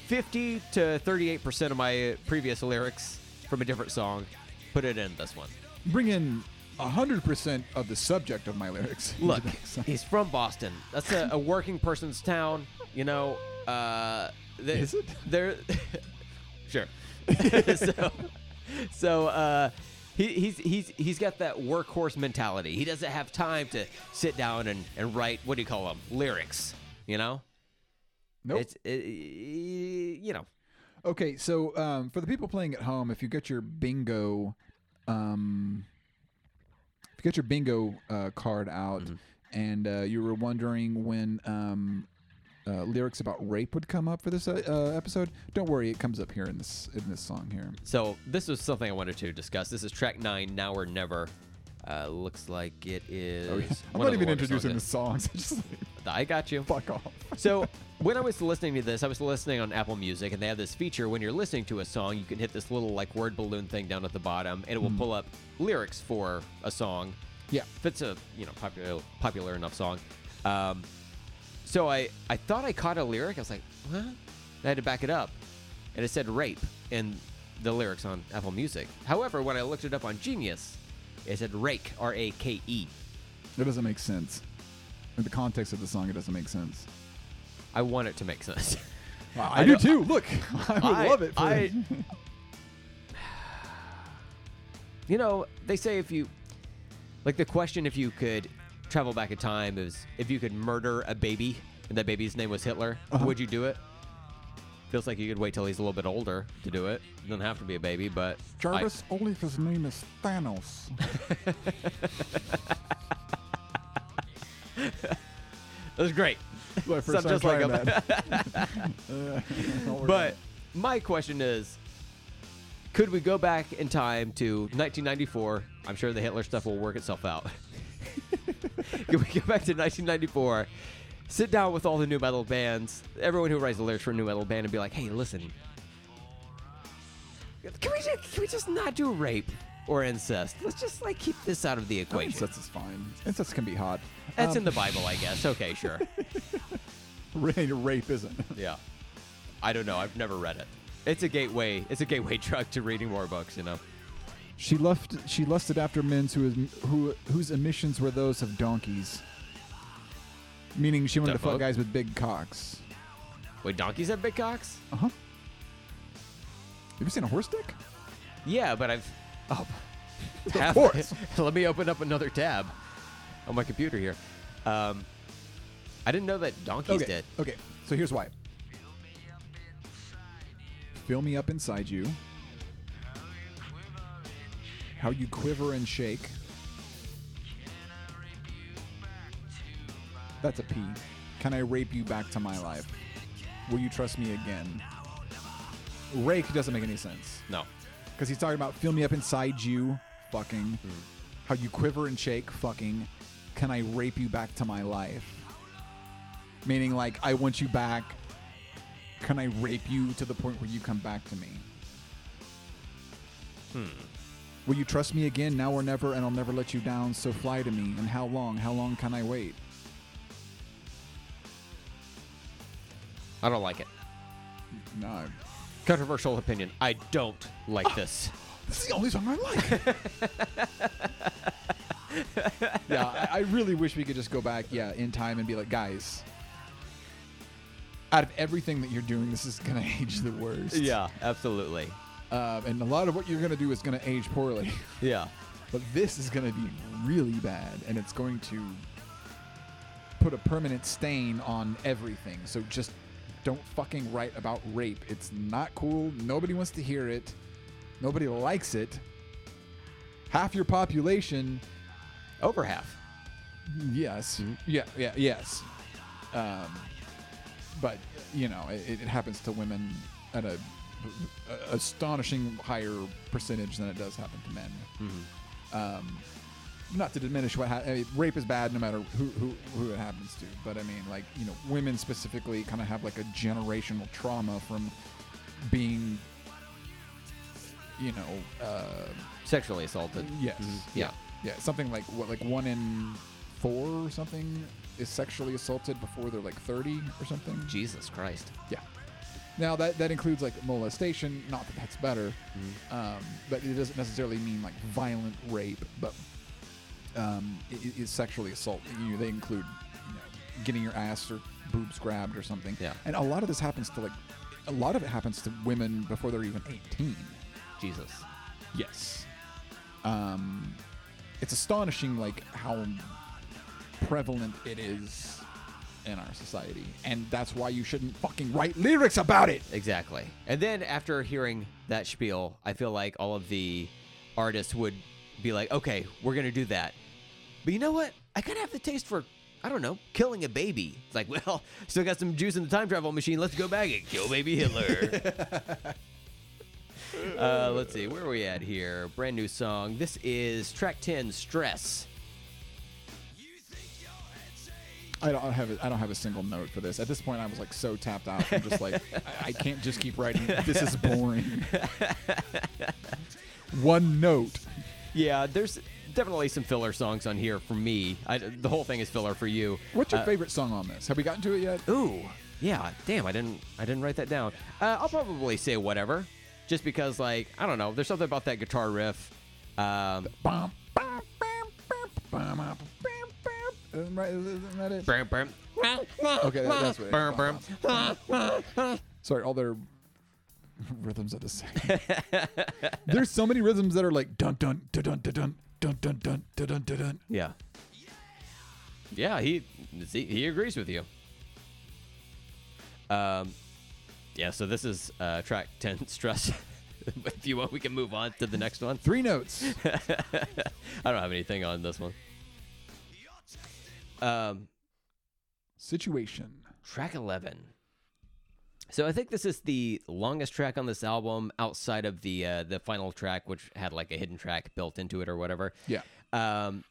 50 to 38 percent of my previous lyrics from a different song, put it in this one. Bring in hundred percent of the subject of my lyrics. Look, he's from Boston. That's a, a working person's town. You know, uh, they, Is it? They're sure. so, so uh, he, he's he's he's got that workhorse mentality. He doesn't have time to sit down and, and write what do you call them lyrics. You know, nope. it's it, you know Okay, so um, for the people playing at home, if you get your bingo, um, if you get your bingo uh, card out, Mm-hmm. and uh, you were wondering when um, uh, lyrics about rape would come up for this uh, uh, episode, don't worry, it comes up here in this in this song here. So this was something I wanted to discuss. This is track nine, Now or Never. Uh, looks like it is. Oh, yeah. I'm not even introducing the songs. I just like, I got you. fuck off. So when I was listening to this, I was listening on Apple Music, and they have this feature when you're listening to a song, you can hit this little like word balloon thing down at the bottom, and it will pull up lyrics for a song. Yeah. if it's a you know popular popular enough song. Um, so I I thought I caught a lyric. I was like, what? I had to back it up, and it said rape in the lyrics on Apple Music. However, when I looked it up on Genius, it said rake, R A K E. That doesn't make sense. In the context of the song, it doesn't make sense. I want it to make sense. I, I do too. Look, I would I- love it. I- You know, they say if you like the question if you could travel back in time is if you could murder a baby and that baby's name was Hitler, Uh-huh. would you do it? Feels like you could wait till he's a little bit older to do it. it Doesn't have to be a baby, but I- Jarvis, only if his name is Thanos. that was great. My first time just like trying him. that. Don't worry But my question is could we go back in time to 1994? I'm sure the Hitler stuff will work itself out. could we go back to 1994, sit down with all the nu metal bands, everyone who writes the lyrics for a nu metal band, and be like, hey, listen, can we just, can we just not do rape or incest? Let's just like keep this out of the equation. Incest is fine. Incest can be hot. That's Um, in the Bible, I guess. Okay, sure. rape, rape isn't. Yeah. I don't know. I've never read it. It's a gateway. It's a gateway drug to reading more books. You know. She left. She lusted after men who, who whose emissions were those of donkeys. Meaning, she wanted The to fuck fuck? guys with big cocks. Wait, donkeys have big cocks? Uh huh. Have you seen a horse dick? Yeah, but I've. Oh, Of course. Let me open up another tab on my computer here. Um, I didn't know that donkeys okay. did. Okay. So here's why. Fill me up inside you. How you quiver and shake. That's a P. Can I rape you back to my life? Will you trust me again? Rake doesn't make any sense. No. Because he's talking about fill me up inside you, fucking. How you quiver and shake, fucking. can I rape you back to my life? Meaning, like, I want you back. Can I rape you to the point where you come back to me? Hmm. Will you trust me again, now or never, and I'll never let you down? So fly to me. And how long? How long can I wait? I don't like it. No. Controversial opinion. I don't like ah! this. This is the only song I like. yeah, I, I really wish we could just go back, yeah, in time and be like, guys, out of everything that you're doing, this is gonna age the worst. yeah, absolutely. Um, and a lot of what you're gonna do is gonna age poorly. Yeah. but this is gonna be really bad, and it's going to put a permanent stain on everything. So just don't fucking write about rape. It's not cool. Nobody wants to hear it. Nobody likes it. Half your population Over half. Yes. Mm-hmm. Yeah. Yeah. Yes. Um, but you know, it, it happens to women at a astonishing higher percentage than it does happen to men. Mm-hmm. Um, not to diminish what ha- I mean, rape is bad no matter who, who who it happens to, but I mean, like you know, women specifically kind of have like a generational trauma from being, you know, uh, Sexually assaulted. Yes. Mhm. Yeah. Yeah. Something like what, like one in four or something is sexually assaulted before they're like 30 or something. Jesus Christ. Yeah. Now that that includes like molestation. Not that that's better, um, but it doesn't necessarily mean like violent rape. But um, it, it is sexually assault. You know, they include you know, getting your ass or boobs grabbed or something. Yeah. And a lot of this happens to like a lot of it happens to women before they're even 18. Jesus. Yes. Um, it's astonishing, like how prevalent it is in our society, and that's why you shouldn't fucking write lyrics about it. Exactly. And then after hearing that spiel, I feel like all of the artists would be like, okay, we're going to do that. But you know what? I kind of have the taste for, I don't know, killing a baby. It's like, well, still got some juice in the time travel machine. Let's go back and kill baby Hitler. uh, let's see. Where are we at here? Brand new song. This is track 10, Stress. I don't have a, I don't have a single note for this. At this point, I was like so tapped out. I'm just like I, I can't just keep writing. This is boring. One note. Yeah, there's definitely some filler songs on here for me. I, the whole thing is filler for you. What's your Uh, favorite song on this? Have we gotten to it yet? Ooh, yeah. Damn, I didn't. I didn't write that down. Uh, I'll probably say whatever, just because, like, I don't know. There's something about that guitar riff. Um, Isn't right- isn't that it? burm, burm, Okay, that, that's what. it burm, is. burm. Sorry, all their rhythms are the same. There's so many rhythms that are like dun dun dun dun dun dun dun dun dun dun dun dun. dun. Yeah. Yeah, he he he agrees with you. Um, yeah. So this is uh, track ten, stress. if you want, we can move on to the next one. Three notes. I don't have anything on this one. Um, Situation. track 11. So I think this is the longest track on this album outside of the uh, the final track, which had like a hidden track built into it or whatever. Yeah. Um,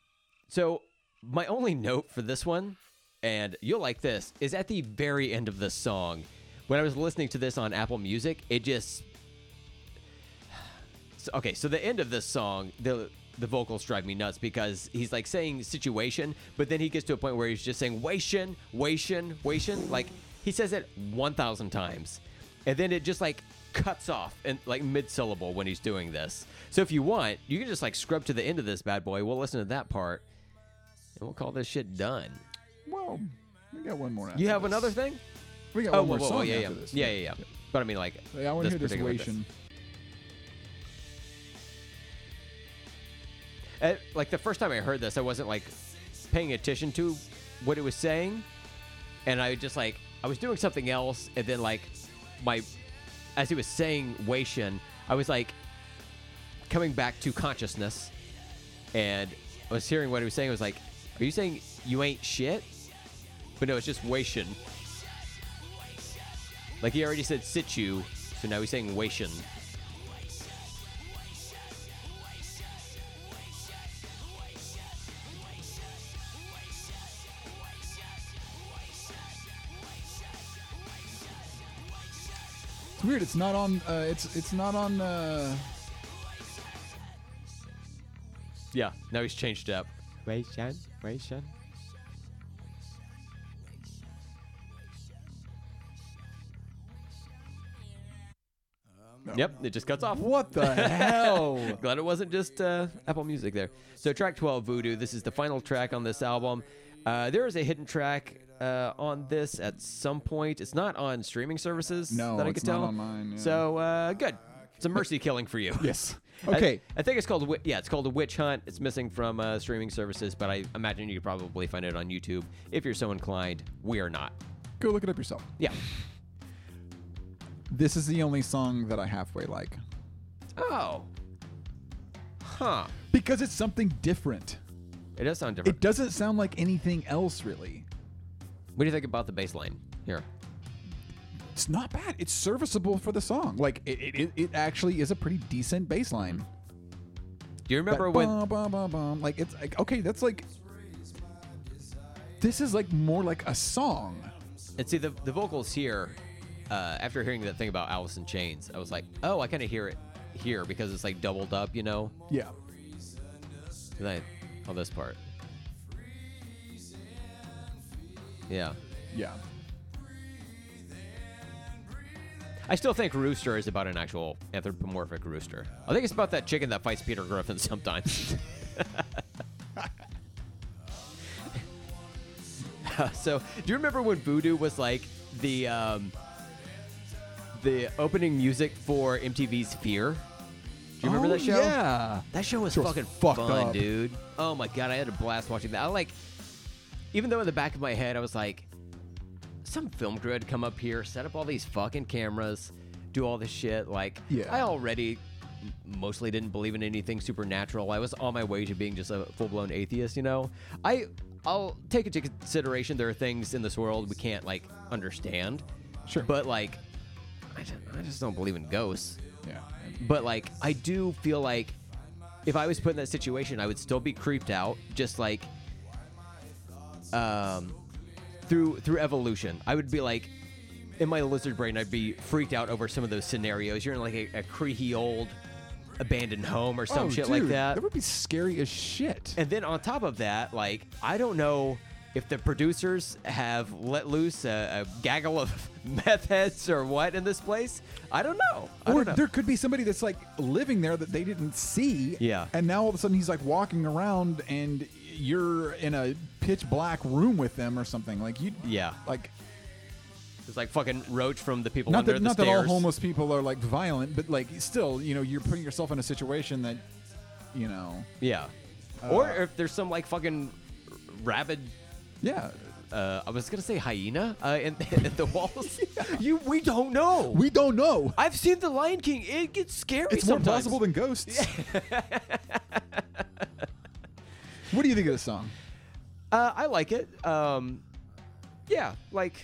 so my only note for this one, and you'll like this, is at the very end of the song. When I was listening to this on Apple Music, it just so, okay. So the end of this song, the the vocals drive me nuts because he's like saying situation, but then he gets to a point where he's just saying wation, wation, wation. Like he says it one thousand times, and then it just like cuts off and like mid syllable when he's doing this. So if you want, you can just like scrub to the end of this bad boy. We'll listen to that part, and we'll call this shit done. Well, we got one more. You have this. another thing? We got Oh, one more whoa, whoa, song whoa, yeah, yeah. after this. yeah, yeah, yeah. But I mean, like, Yeah, I want to hear this particular bit. Like the first time I heard this, I wasn't like paying attention to what it was saying, and I just like I was doing something else, and then like my as he was saying Waishin, I was like coming back to consciousness, and I was hearing what he was saying. I was like, "Are you saying you ain't shit?" But no, it's just Waishin. Like he already said situ, so now he's saying Waishin. Weird. It's not on. Uh, it's it's not on. Uh, Yeah, now he's changed it up. Wei Shan, Wei Shan. Yep, it just cuts off. what the hell? Glad it wasn't just uh, Apple Music there. So track 12, Voodoo. This is the final track on this album. Uh, there is a hidden track uh, on this at some point. It's not on streaming services No, that I it's could not tell. on mine, yeah. So uh, good. It's a mercy killing for you. Yes. I- Okay. I, think it's called a wi- yeah, it's called a witch hunt. It's missing from uh, streaming services, but I imagine you could probably find it on YouTube if you're so inclined. We are not. Go look it up yourself. Yeah. This is the only song that I halfway like Oh. Huh. because it's something different. It does sound different. It doesn't sound like anything else really. what do you think about the bass line here? It's not bad. It's serviceable for the song. Like it, it, it- it actually is a pretty decent bass line. Do you remember That when? bum, bum, bum, bum. like it's like okay, that's like this is like more like a song. And see the the vocals here. Uh, after hearing that thing about Alice in Chains, I was like, oh, I kind of hear it here because it's like doubled up, you know. Yeah. And I, on this part. Yeah. Yeah. I still think Rooster is about an actual anthropomorphic rooster. I think it's about that chicken that fights Peter Griffin sometimes. so, do you remember when Voodoo was like the um, the opening music for MTV's Fear? Do you remember Oh, that show? Yeah. That show was fucking fucked fun, up. dude. Oh my god, I had a blast watching that. I like, even though in the back of my head I was like, some film crew had come up here, set up all these fucking cameras, do all this shit. Like, Yeah. I already mostly didn't believe in anything supernatural. I was on my way to being just a full blown atheist. You know, I I'll take into consideration there are things in this world we can't like understand. Sure. But like, I just, I just don't believe in ghosts. Yeah. But like, I do feel like if I was put in that situation, I would still be creeped out, just like um through through evolution. I would be like in my lizard brain, I'd be freaked out over some of those scenarios. You're in like a, a creaky old abandoned home or some oh, shit dude, like that. That would be scary as shit. And then on top of that, like I don't know if the producers have let loose a, a gaggle of meth heads or what in this place. I don't know. I or don't know. there could be somebody that's like living there that they didn't see. Yeah. And now all of a sudden he's like walking around and you're in a pitch black room with them or something. Like you Yeah. like It's like fucking Roach from the people not under that the not that all homeless people are like violent, but like still, you know, you're putting yourself in a situation that you know Yeah. Uh, or if there's some like fucking rabid. Yeah. Uh, I was gonna say hyena uh, in, in the walls. You, we don't know. We don't know. I've seen The Lion King. It gets scary. It's more sometimes. possible than ghosts. what do you think of this song? Uh, I like it. Um, yeah, like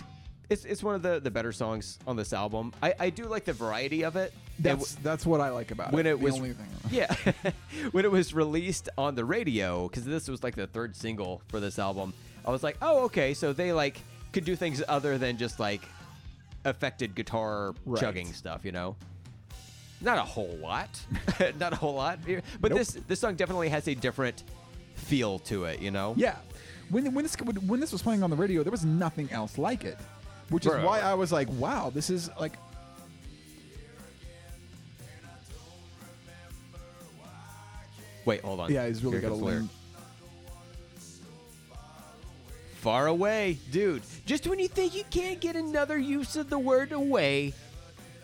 it's it's one of the the better songs on this album. I I do like the variety of it. And w- That's that's what I like about when it. it The was only thing. yeah when it was released on the radio because this was like the third single for this album i was like oh okay so they like could do things other than just like affected guitar Right. chugging stuff you know not a whole lot not a whole lot but Nope. this this song definitely has a different feel to it you know Yeah. When when this when this was playing on the radio, there was nothing else like it, which is why I was like, wow, this is like. wait hold on Yeah, he's really got a comes far away dude just when you think you can't get another use of the word away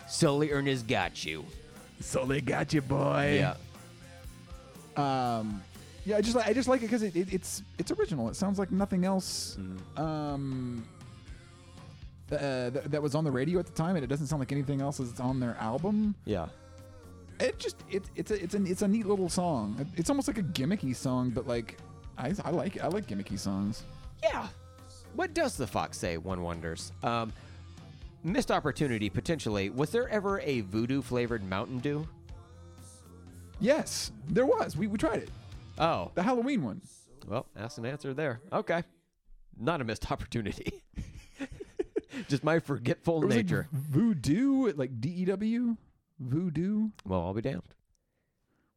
Sully Erna's got you So they got you, boy. yeah Um, yeah, I just like I just like it because it, it, it's it's original. It sounds like nothing else. Mm-hmm. Um. Uh, th- that was on the radio at the time, and it doesn't sound like anything else that's on their album. yeah It just it, it's a it's a it's a neat little song. It- It's almost like a gimmicky song, but like I I like. I like gimmicky songs. Yeah. What does the fox say? One wonders. Um, missed opportunity potentially. Was there ever a voodoo flavored Mountain Dew? Yes, there was. We we tried it. Oh, The Halloween one. well, ask and answer there. Okay, not a missed opportunity. Just my forgetful It was like nature. voodoo, like D E W, voodoo. well, I'll be damned.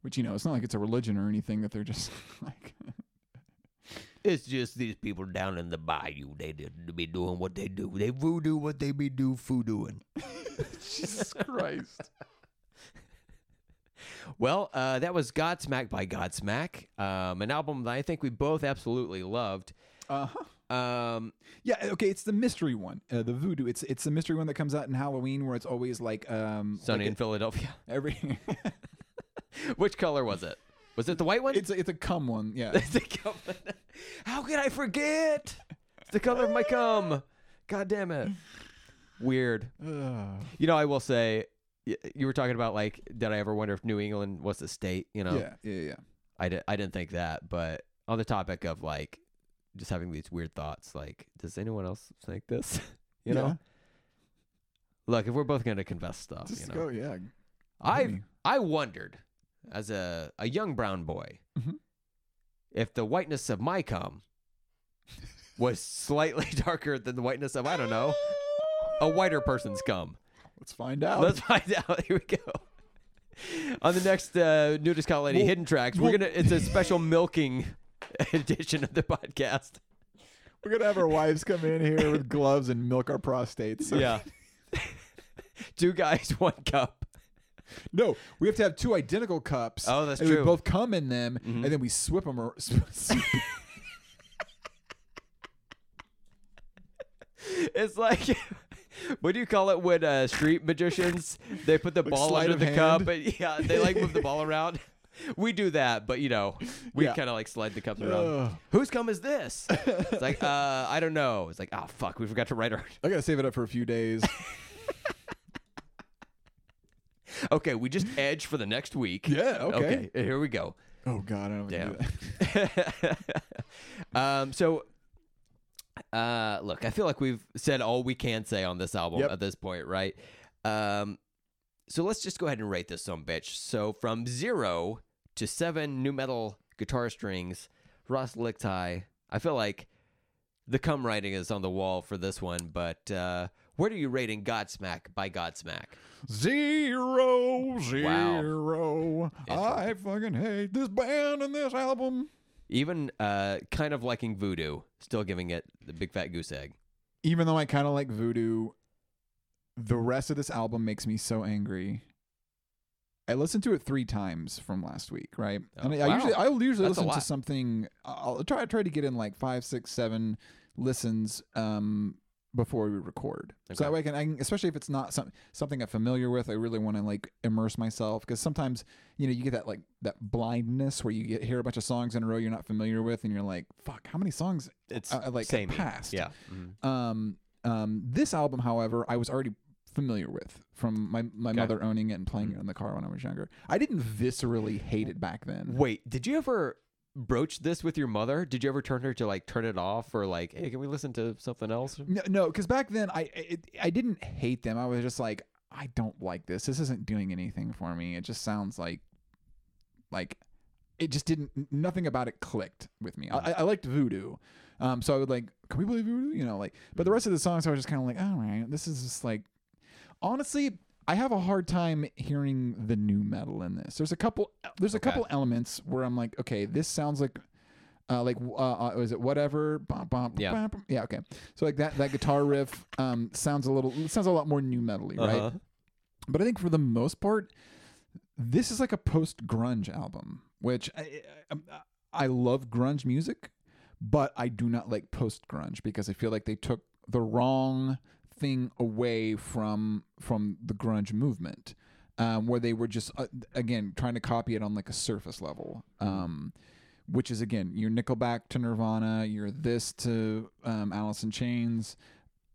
Which you know, it's not like it's a religion or anything that they're just like. It's just these people down in the bayou. They did be doing what they do. They voodoo what they be do voodooing. Jesus Christ. Well, uh, that was Godsmack by Godsmack, um, an album that I think we both absolutely loved. Uh huh. Um, Yeah. Okay. It's the mystery one. Uh, the voodoo. It's it's the mystery one that comes out in Halloween, where it's always like um Sunny like in Philadelphia. every. Which color was it? Was it the white one? it's a, it's a cum one. Yeah. It's the cum. How could I forget? It's the color of my cum. God damn it. Weird. Ugh. You know, I will say, y- you were talking about like, did I ever wonder if New England was a state? You know, Yeah. Yeah. Yeah. I, di- I didn't think that. But on the topic of like, just having these weird thoughts, like, does anyone else think this? you know, Yeah. look, if we're both going to confess stuff, Just you know, go. Yeah. I. I wondered as a a young brown boy Mhm. if the whiteness of my cum was slightly darker than the whiteness of I don't know a whiter person's cum. Let's find out. Let's find out. Here we go. On the next uh, NuDis Colony Well- hidden tracks, we're well- gonna. It's a special milking edition of the podcast. We're gonna have our wives come in here with gloves and milk our prostates. Yeah. Two guys, one cup. No, we have to have two identical cups. Oh, that's and true. We both come in them, Mhm. and then we swip them. Or, It's like what do you call it when uh, street magicians they put the Like ball under of the hand? cup and yeah they like move the ball around. We do that, but you know we Yeah. kind of like slide the cups around. Ugh. Whose cum is this? It's like uh, I don't know. It's like oh fuck, we forgot to write our. I gotta save it up for a few days. Okay, we just edge for the next week. Yeah, okay. here we go. oh God, I don't Damn. want to do that. um, so, uh, look, I feel like we've said all we can say on this album Yep. at this point, right? Um, so let's just go ahead and rate this some bitch. So from zero to seven nu metal guitar strings, Ross Lickteig. I feel like the cum writing is on the wall for this one, but uh, what are you rating Godsmack by Godsmack? Zero, zero. I fucking hate this band and this album. Even uh, kind of liking Voodoo, still giving it the big fat goose egg. Even though I kind of like Voodoo, the rest of this album makes me so angry. I listened to it three times from last week, right? Oh, and I wow. usually I will usually That's listen to something. I'll try try to get in like five, six, seven listens um, before we record. So that way I can, I can, especially if it's not some, something I'm familiar with. I really want to like immerse myself because sometimes you know you get that like that blindness where you get hear a bunch of songs in a row you're not familiar with, and you're like, "Fuck, how many songs It's uh, like samey. passed?" Yeah. Mhm. Um, um, this album, however, I was already familiar with from my my Okay. mother owning it and playing it in the car when I was younger. I didn't viscerally hate it back then. Wait, did you ever broach this with your mother? Did you ever turn her to like turn it off or like, hey, can we listen to something else? No, no, because back then I it, I didn't hate them. I was just like, I don't like this. This isn't doing anything for me. It just sounds like like it just didn't. Nothing about it clicked with me. I, I- liked Voodoo. Um, so I would like, can we play Voodoo? You know, like, but the rest of the songs I was just kind of like, all right, this is just like, honestly, I have a hard time hearing the nu metal in this. There's a couple, there's a Okay. couple elements where I'm like, okay, this sounds like, uh, like, uh, uh, was it whatever? Bum, bum, Yeah. bum, bum. yeah, okay. So like that that guitar riff um sounds a little sounds a lot more nu metally, right? Uh-huh. But I think for the most part, this is like a post grunge album, which I, I, I love grunge music, but I do not like post grunge because I feel like they took the wrong thing away from from the grunge movement, um, where they were just uh, again trying to copy it on like a surface level. Um, which is again your Nickelback to Nirvana, your this to um, Alice in Chains,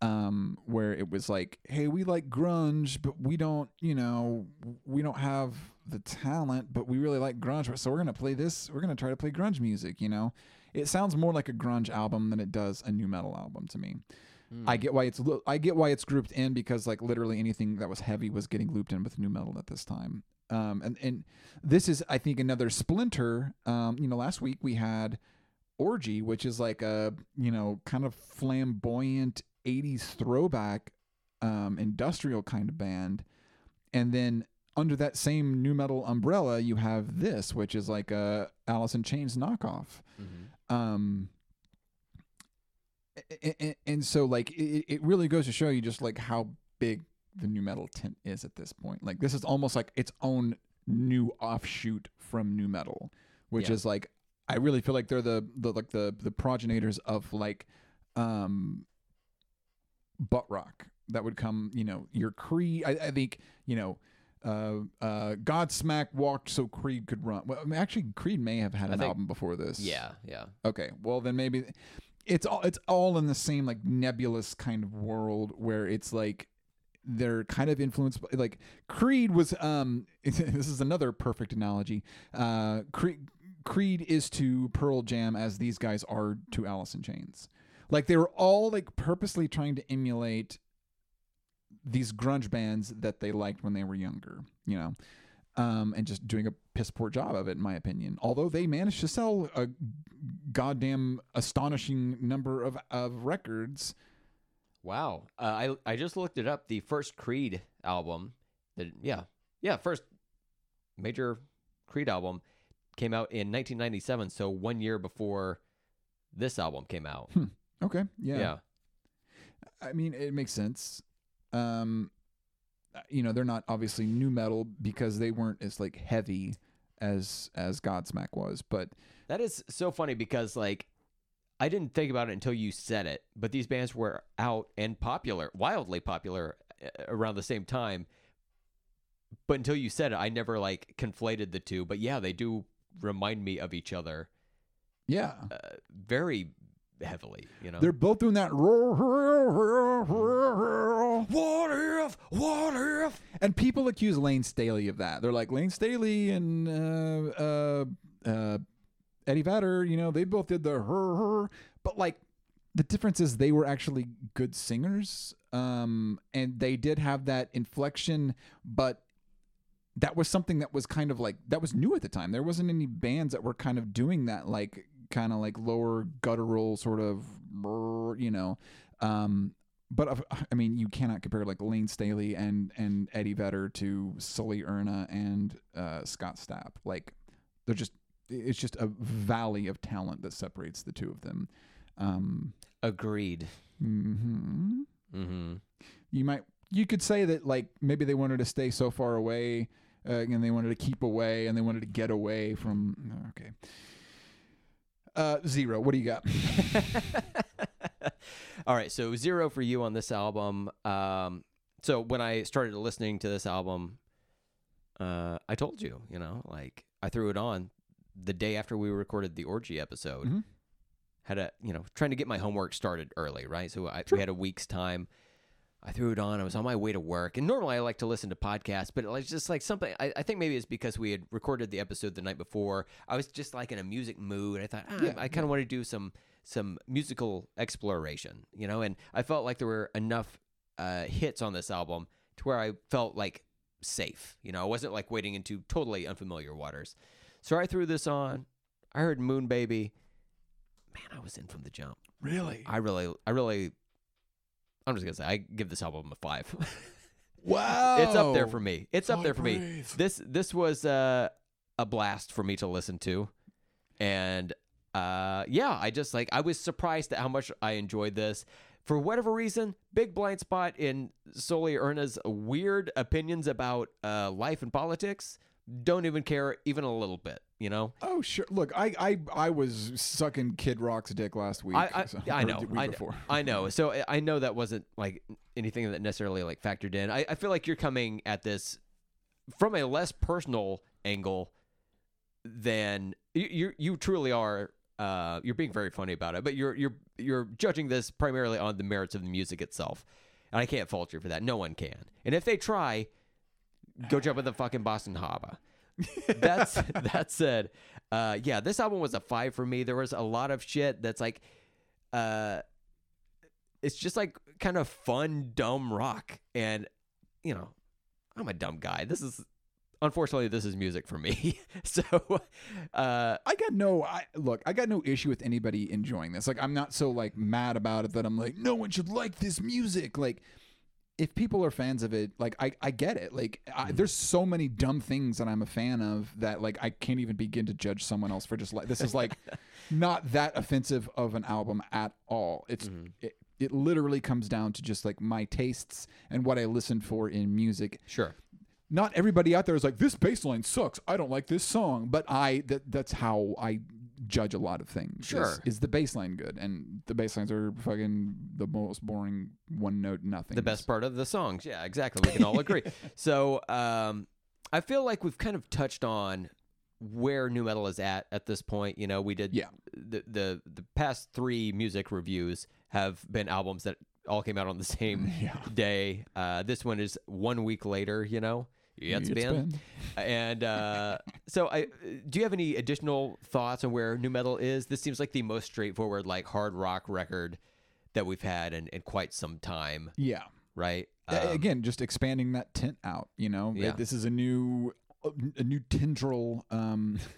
um, where it was like, hey, we like grunge, but we don't, you know, we don't have the talent, but we really like grunge, so we're gonna play this. We're gonna try to play grunge music. You know, it sounds more like a grunge album than it does a nu metal album to me. I get why it's I get why it's grouped in because like literally anything that was heavy was getting looped in with nu metal at this time. Um, and and this is I think another splinter. Um, you know, last week we had Orgy, which is like a you know kind of flamboyant 80s throwback um, industrial kind of band. And then under that same nu metal umbrella, you have this, which is like a Alice in Chains knockoff. Um, a- a- a- and so like it, it really goes to show you just like how big the nu metal tent is at this point. Like this is almost like its own new offshoot from nu metal, which Yeah. is like I really feel like they're the the like the the progenitors of like um butt rock that would come, you know, your Creed. I, I think you know. Uh, uh, Godsmack walked so Creed could run. Well, I mean, actually, Creed may have had an think- album before this. Yeah, yeah. Okay. Well, then maybe it's all it's all in the same like nebulous kind of world where it's like they're kind of influenced by like Creed was um this is another perfect analogy. Uh Creed Creed is to Pearl Jam as these guys are to Alice in Chains. Like they were all like purposely trying to emulate these grunge bands that they liked when they were younger, you know. Um, and just doing a piss poor job of it, in my opinion. Although they managed to sell a goddamn astonishing number of, of records. Wow. Uh, I I just looked it up. The first Creed album, the yeah yeah first major Creed album came out in 1997. So one year before this album came out. Okay, yeah. yeah. I mean, it makes sense. Um, you know, they're not obviously nu metal because they weren't as like heavy as as Godsmack was, but That is so funny because like I didn't think about it until you said it, but these bands were out and popular, wildly popular uh, around the same time. But until you said it, I never like conflated the two. But yeah, they do remind me of each other yeah, uh, very heavily, you know. they're both doing that. what if? What if? And people accuse Layne Staley of that. They're like Layne Staley and uh, uh, uh, Eddie Vedder. You know, they both did the her her, but like the difference is they were actually good singers, um, and they did have that inflection, but that was something that was kind of like that was new at the time. There wasn't any bands that were kind of doing that, like kind of like lower guttural sort of, you know. Um, but I mean, you cannot compare like Layne Staley and and Eddie Vedder to Sully Erna and uh, Scott Stapp. Like they're just it's just a valley of talent that separates the two of them. Um, Agreed. hmm Mm-hmm. You might you could say that like maybe they wanted to stay so far away, uh, and they wanted to keep away, and they wanted to get away from. Okay. Uh, zero. What do you got? All right, so zero for you on this album. Um, so when I started listening to this album, uh, I told you, you know, like I threw it on the day after we recorded the orgy episode. Mhm. Had a, you know, trying to get my homework started early, right? So I, Sure. we had a week's time. I threw it on. I was on my way to work, and normally I like to listen to podcasts, but it was just like something. I, I think maybe it's because we had recorded the episode the night before. I was just like in a music mood. I thought ah, Yeah, I kind of want to do some some musical exploration, you know. And I felt like there were enough uh, hits on this album to where I felt like safe. You know, I wasn't like wading into totally unfamiliar waters. So I threw this on. I heard Moon Baby. Man, I was in from the jump. Really? I really, I really. I'm just gonna say I give this album a five. Wow. it's up there for me. It's up there for me. This this was uh, a blast for me to listen to, and uh, yeah, I just like I was surprised at how much I enjoyed this. For whatever reason, big blind spot in Sully Erna's weird opinions about uh, life and politics. Don't even care even a little bit. You know, Oh sure. Look, I I I was sucking Kid Rock's dick last week. I I, so- I know week I, before. I know. So I- I know that wasn't like anything that necessarily like factored in. I, I feel like you're coming at this from a less personal angle than you you, you truly are. Uh, you're being very funny about it, but you're you're you're judging this primarily on the merits of the music itself, and I can't fault you for that. No one can. And if they try, go jump in the fucking Boston Harbor. that's that said, uh, yeah, this album was a five for me. There was a lot of shit that's like, uh, it's just like kind of fun, dumb rock, and you know, I'm a dumb guy. This is unfortunately, this is music for me. so, uh, I got no I look, I got no issue with anybody enjoying this. Like I'm not so like mad about it that I'm like no one should like this music. Like if people are fans of it, like I, I get it. Like I, mm-hmm. there's so many dumb things that I'm a fan of that like I can't even begin to judge someone else for just like this is like not that offensive of an album at all. It's mm-hmm. it, it literally comes down to just like my tastes and what I listen for in music sure. not everybody out there is like this bass line sucks. I don't like this song, but I that that's how I judge a lot of things. Sure. is, the bass line good? And the bass lines are fucking the most boring one note nothing. the best part of the songs. Yeah, exactly. We can all agree. So um, I feel like we've kind of touched on where nu metal is at at this point. You know, we did Yeah. the the the past three music reviews have been albums that all came out on the same Yeah. day. Uh, this one is one week later. You know, yeah, it's been. And uh, so, I do you have any additional thoughts on where nu metal is? This seems like the most straightforward, like hard rock record that we've had in, in quite some time, Yeah. right? Um, Again, just expanding that tent out. You know, Yeah. this is a new a new tendril. Um,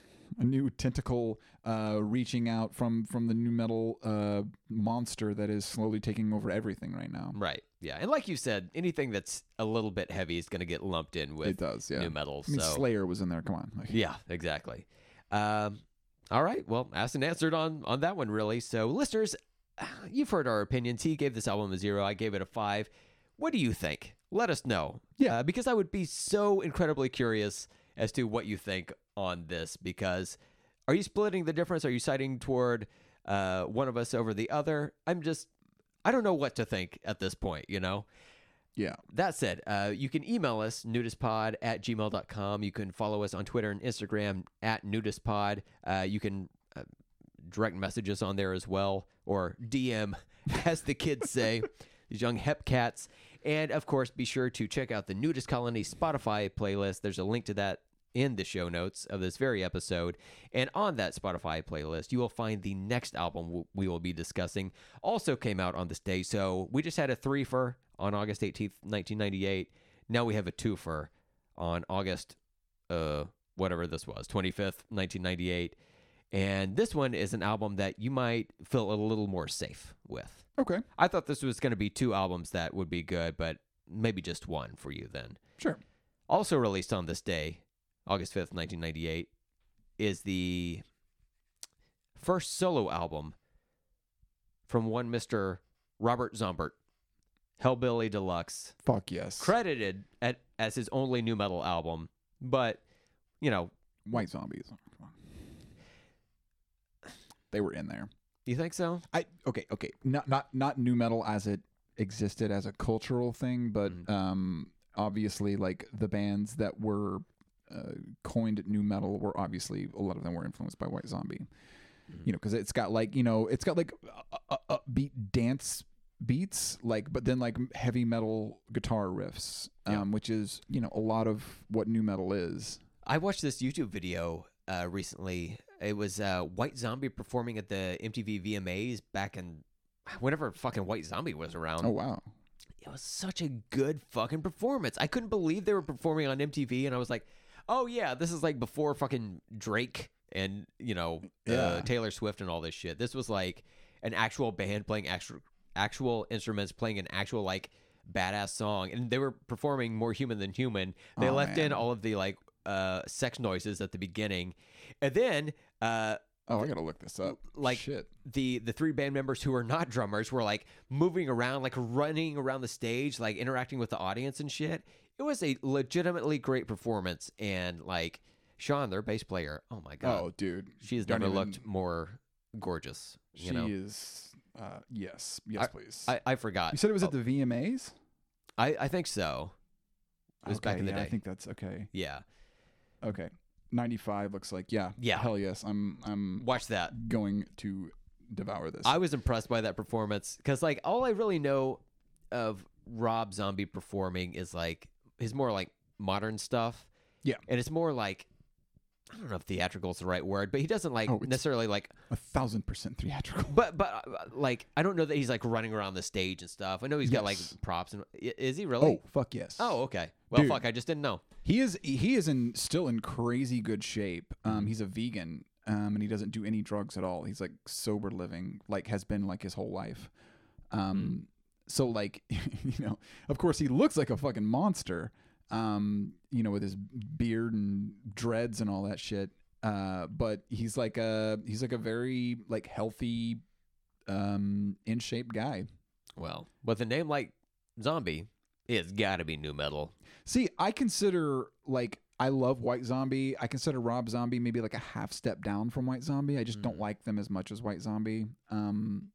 A new tentacle uh, reaching out from from the nu metal uh, monster that is slowly taking over everything right now. Right. Yeah. And like you said, anything that's a little bit heavy is going to get lumped in with It does, yeah. nu metal. I mean, so Slayer was in there. Come on, like, yeah, exactly. Um, all right. Well, asked and answered on on that one, really. So, listeners, you've heard our opinions. He gave this album a zero. I gave it a five. What do you think? Let us know. Yeah. Uh, because I would be so incredibly curious as to what you think on this. Because are you splitting the difference? Are you siding toward uh, one of us over the other? I'm just, I don't know what to think at this point, you know? yeah. That said, uh, you can email us, nudispod at gmail.com. You can follow us on Twitter and Instagram at nudispod. Uh, you can uh, direct messages on there as well, or DM, as the kids say, these young hep cats. And of course, be sure to check out the NuDis Colony Spotify playlist. There's a link to that in the show notes of this very episode. And on that Spotify playlist, you will find the next album we will be discussing. Also came out on this day. So we just had a threefer on August 18th, 1998. Now we have a twofer on August, uh, whatever this was, 25th, 1998. And this one is an album that you might feel a little more safe with. Okay. I thought this was going to be two albums that would be good, but maybe just one for you then. Sure. Also released on this day, August 5th, 1998, is the first solo album from one Mr. Robert Zombert, Hellbilly Deluxe, Fuck yes. credited at, as his only nu metal album, but, you know, White zombies. They were in there. Do you think so? I okay, okay. Not not not nu metal as it existed as a cultural thing, but Mhm. um obviously like the bands that were uh, coined nu metal were obviously a lot of them were influenced by White Zombie. You know, cuz it's got like, you know, it's got like upbeat dance beats like but then like heavy metal guitar riffs um Yeah. which is, you know, a lot of what nu metal is. I watched this YouTube video uh, recently. It was uh, White Zombie performing at the MTV VMAs back in whenever fucking White Zombie was around. Oh wow. It was such a good fucking performance. I couldn't believe they were performing on MTV, and I was like, "Oh yeah, this is like before fucking Drake and you know uh, Yeah. Taylor Swift and all this shit. This was like an actual band playing actual actual instruments, playing an actual like badass song, and they were performing more human than human. They Oh, left in all of the like uh sex noises at the beginning, and then uh Oh, I got to look this up. like shit. the the three band members who are not drummers were like moving around like running around the stage like interacting with the audience and shit it was a legitimately great performance and like sean their bass player oh my god Oh, dude. she's never even- looked more gorgeous you She know is uh yes. Yes, please. I, I forgot you said it was Oh, at the VMAs? I, I think so it was back in the yeah, day I think that's okay. yeah Okay. 95 looks like yeah. Yeah. Hell yes. I'm I'm watch that going to devour this. I was impressed by that performance because, like, all I really know of Rob Zombie performing is like his more like modern stuff. Yeah. and it's more like I don't know if theatrical is the right word, but he doesn't like Oh, necessarily like A thousand percent theatrical. But but uh, like I don't know that he's like running around the stage and stuff. I know he's got like props and is he really? Oh fuck yes. Oh, okay. Well, Dude. fuck, I just didn't know. He is he is in still in crazy good shape. Um, he's a vegan. Um, and he doesn't do any drugs at all. He's like sober living, like has been like his whole life. Um, so like you know, of course he looks like a fucking monster. Um, you know, with his beard and dreads and all that shit. Uh, but he's like a he's like a very like healthy, um, in shape guy. Well, with a name like Zombie, it's got to be nu metal. See, I consider like I love White Zombie. I consider Rob Zombie maybe like a half step down from White Zombie. I just don't like them as much as White Zombie. Um,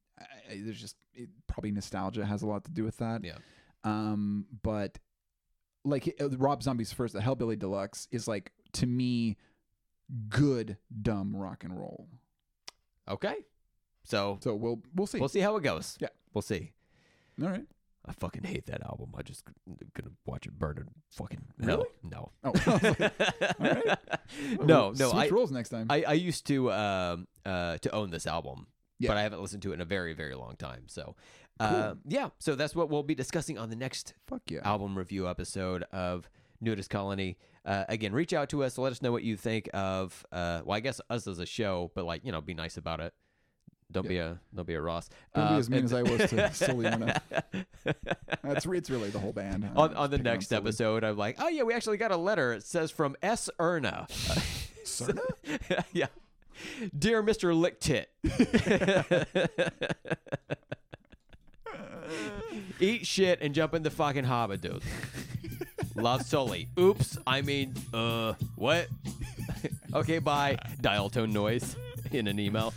there's just it, probably nostalgia has a lot to do with that. Yeah. Um, but like uh, Rob Zombie's first, the Hellbilly Deluxe is like to me good dumb rock and roll. Okay. So So we'll we'll see. we'll see how it goes. Yeah. We'll see. All right. I fucking hate that album. I just gonna watch it burn in fucking Really? Oh, No. all right. no, no. Switch I, roles next time. I I used to um uh to own this album, Yeah. but I haven't listened to it in a very very long time. So, uh, yeah. So that's what we'll be discussing on the next Fuck yeah. album review episode of NuDis Colony. Uh, again, reach out to us. Let us know what you think of. Uh, well, I guess us as a show, but like you know, be nice about it. Don't be a don't be a Ross. Don't be Uh, as mean as I was to I- That's it's really the whole band. On, on the next Sully. episode, I'm like, oh yeah, we actually got a letter. It says from S. Erna. Cerna? yeah. Dear Mr. Lickteig. Eat shit and jump in the fucking hobbit, dude. Love Sully. Oops. I mean, uh, what? okay, bye. Dial tone noise in an email.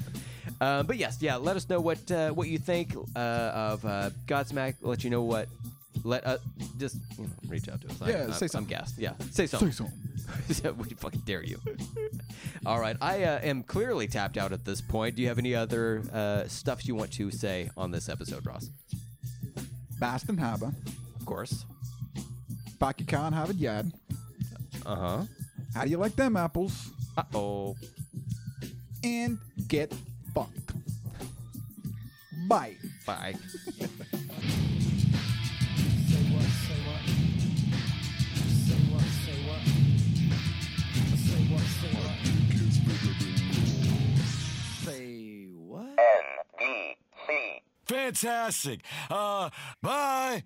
Um, but yes, yeah. Let us know what uh, what you think uh, of uh, Godsmack. Let you know what. Let uh, just you know, reach out to us. I- Yeah, I'm, say I'm something. gassed. Yeah, say something. Say something. we fucking dare you. All right, I uh, am clearly tapped out at this point. Do you have any other uh, stuff you want to say on this episode, Ross? Baston Haba. Of course. Baki Khan Harvard Yard. Uh huh. How do you like them apples? Uh oh. And get fucked. Bye. Bye. Say what, say? Say what? N E C Fantastic. Uh, bye.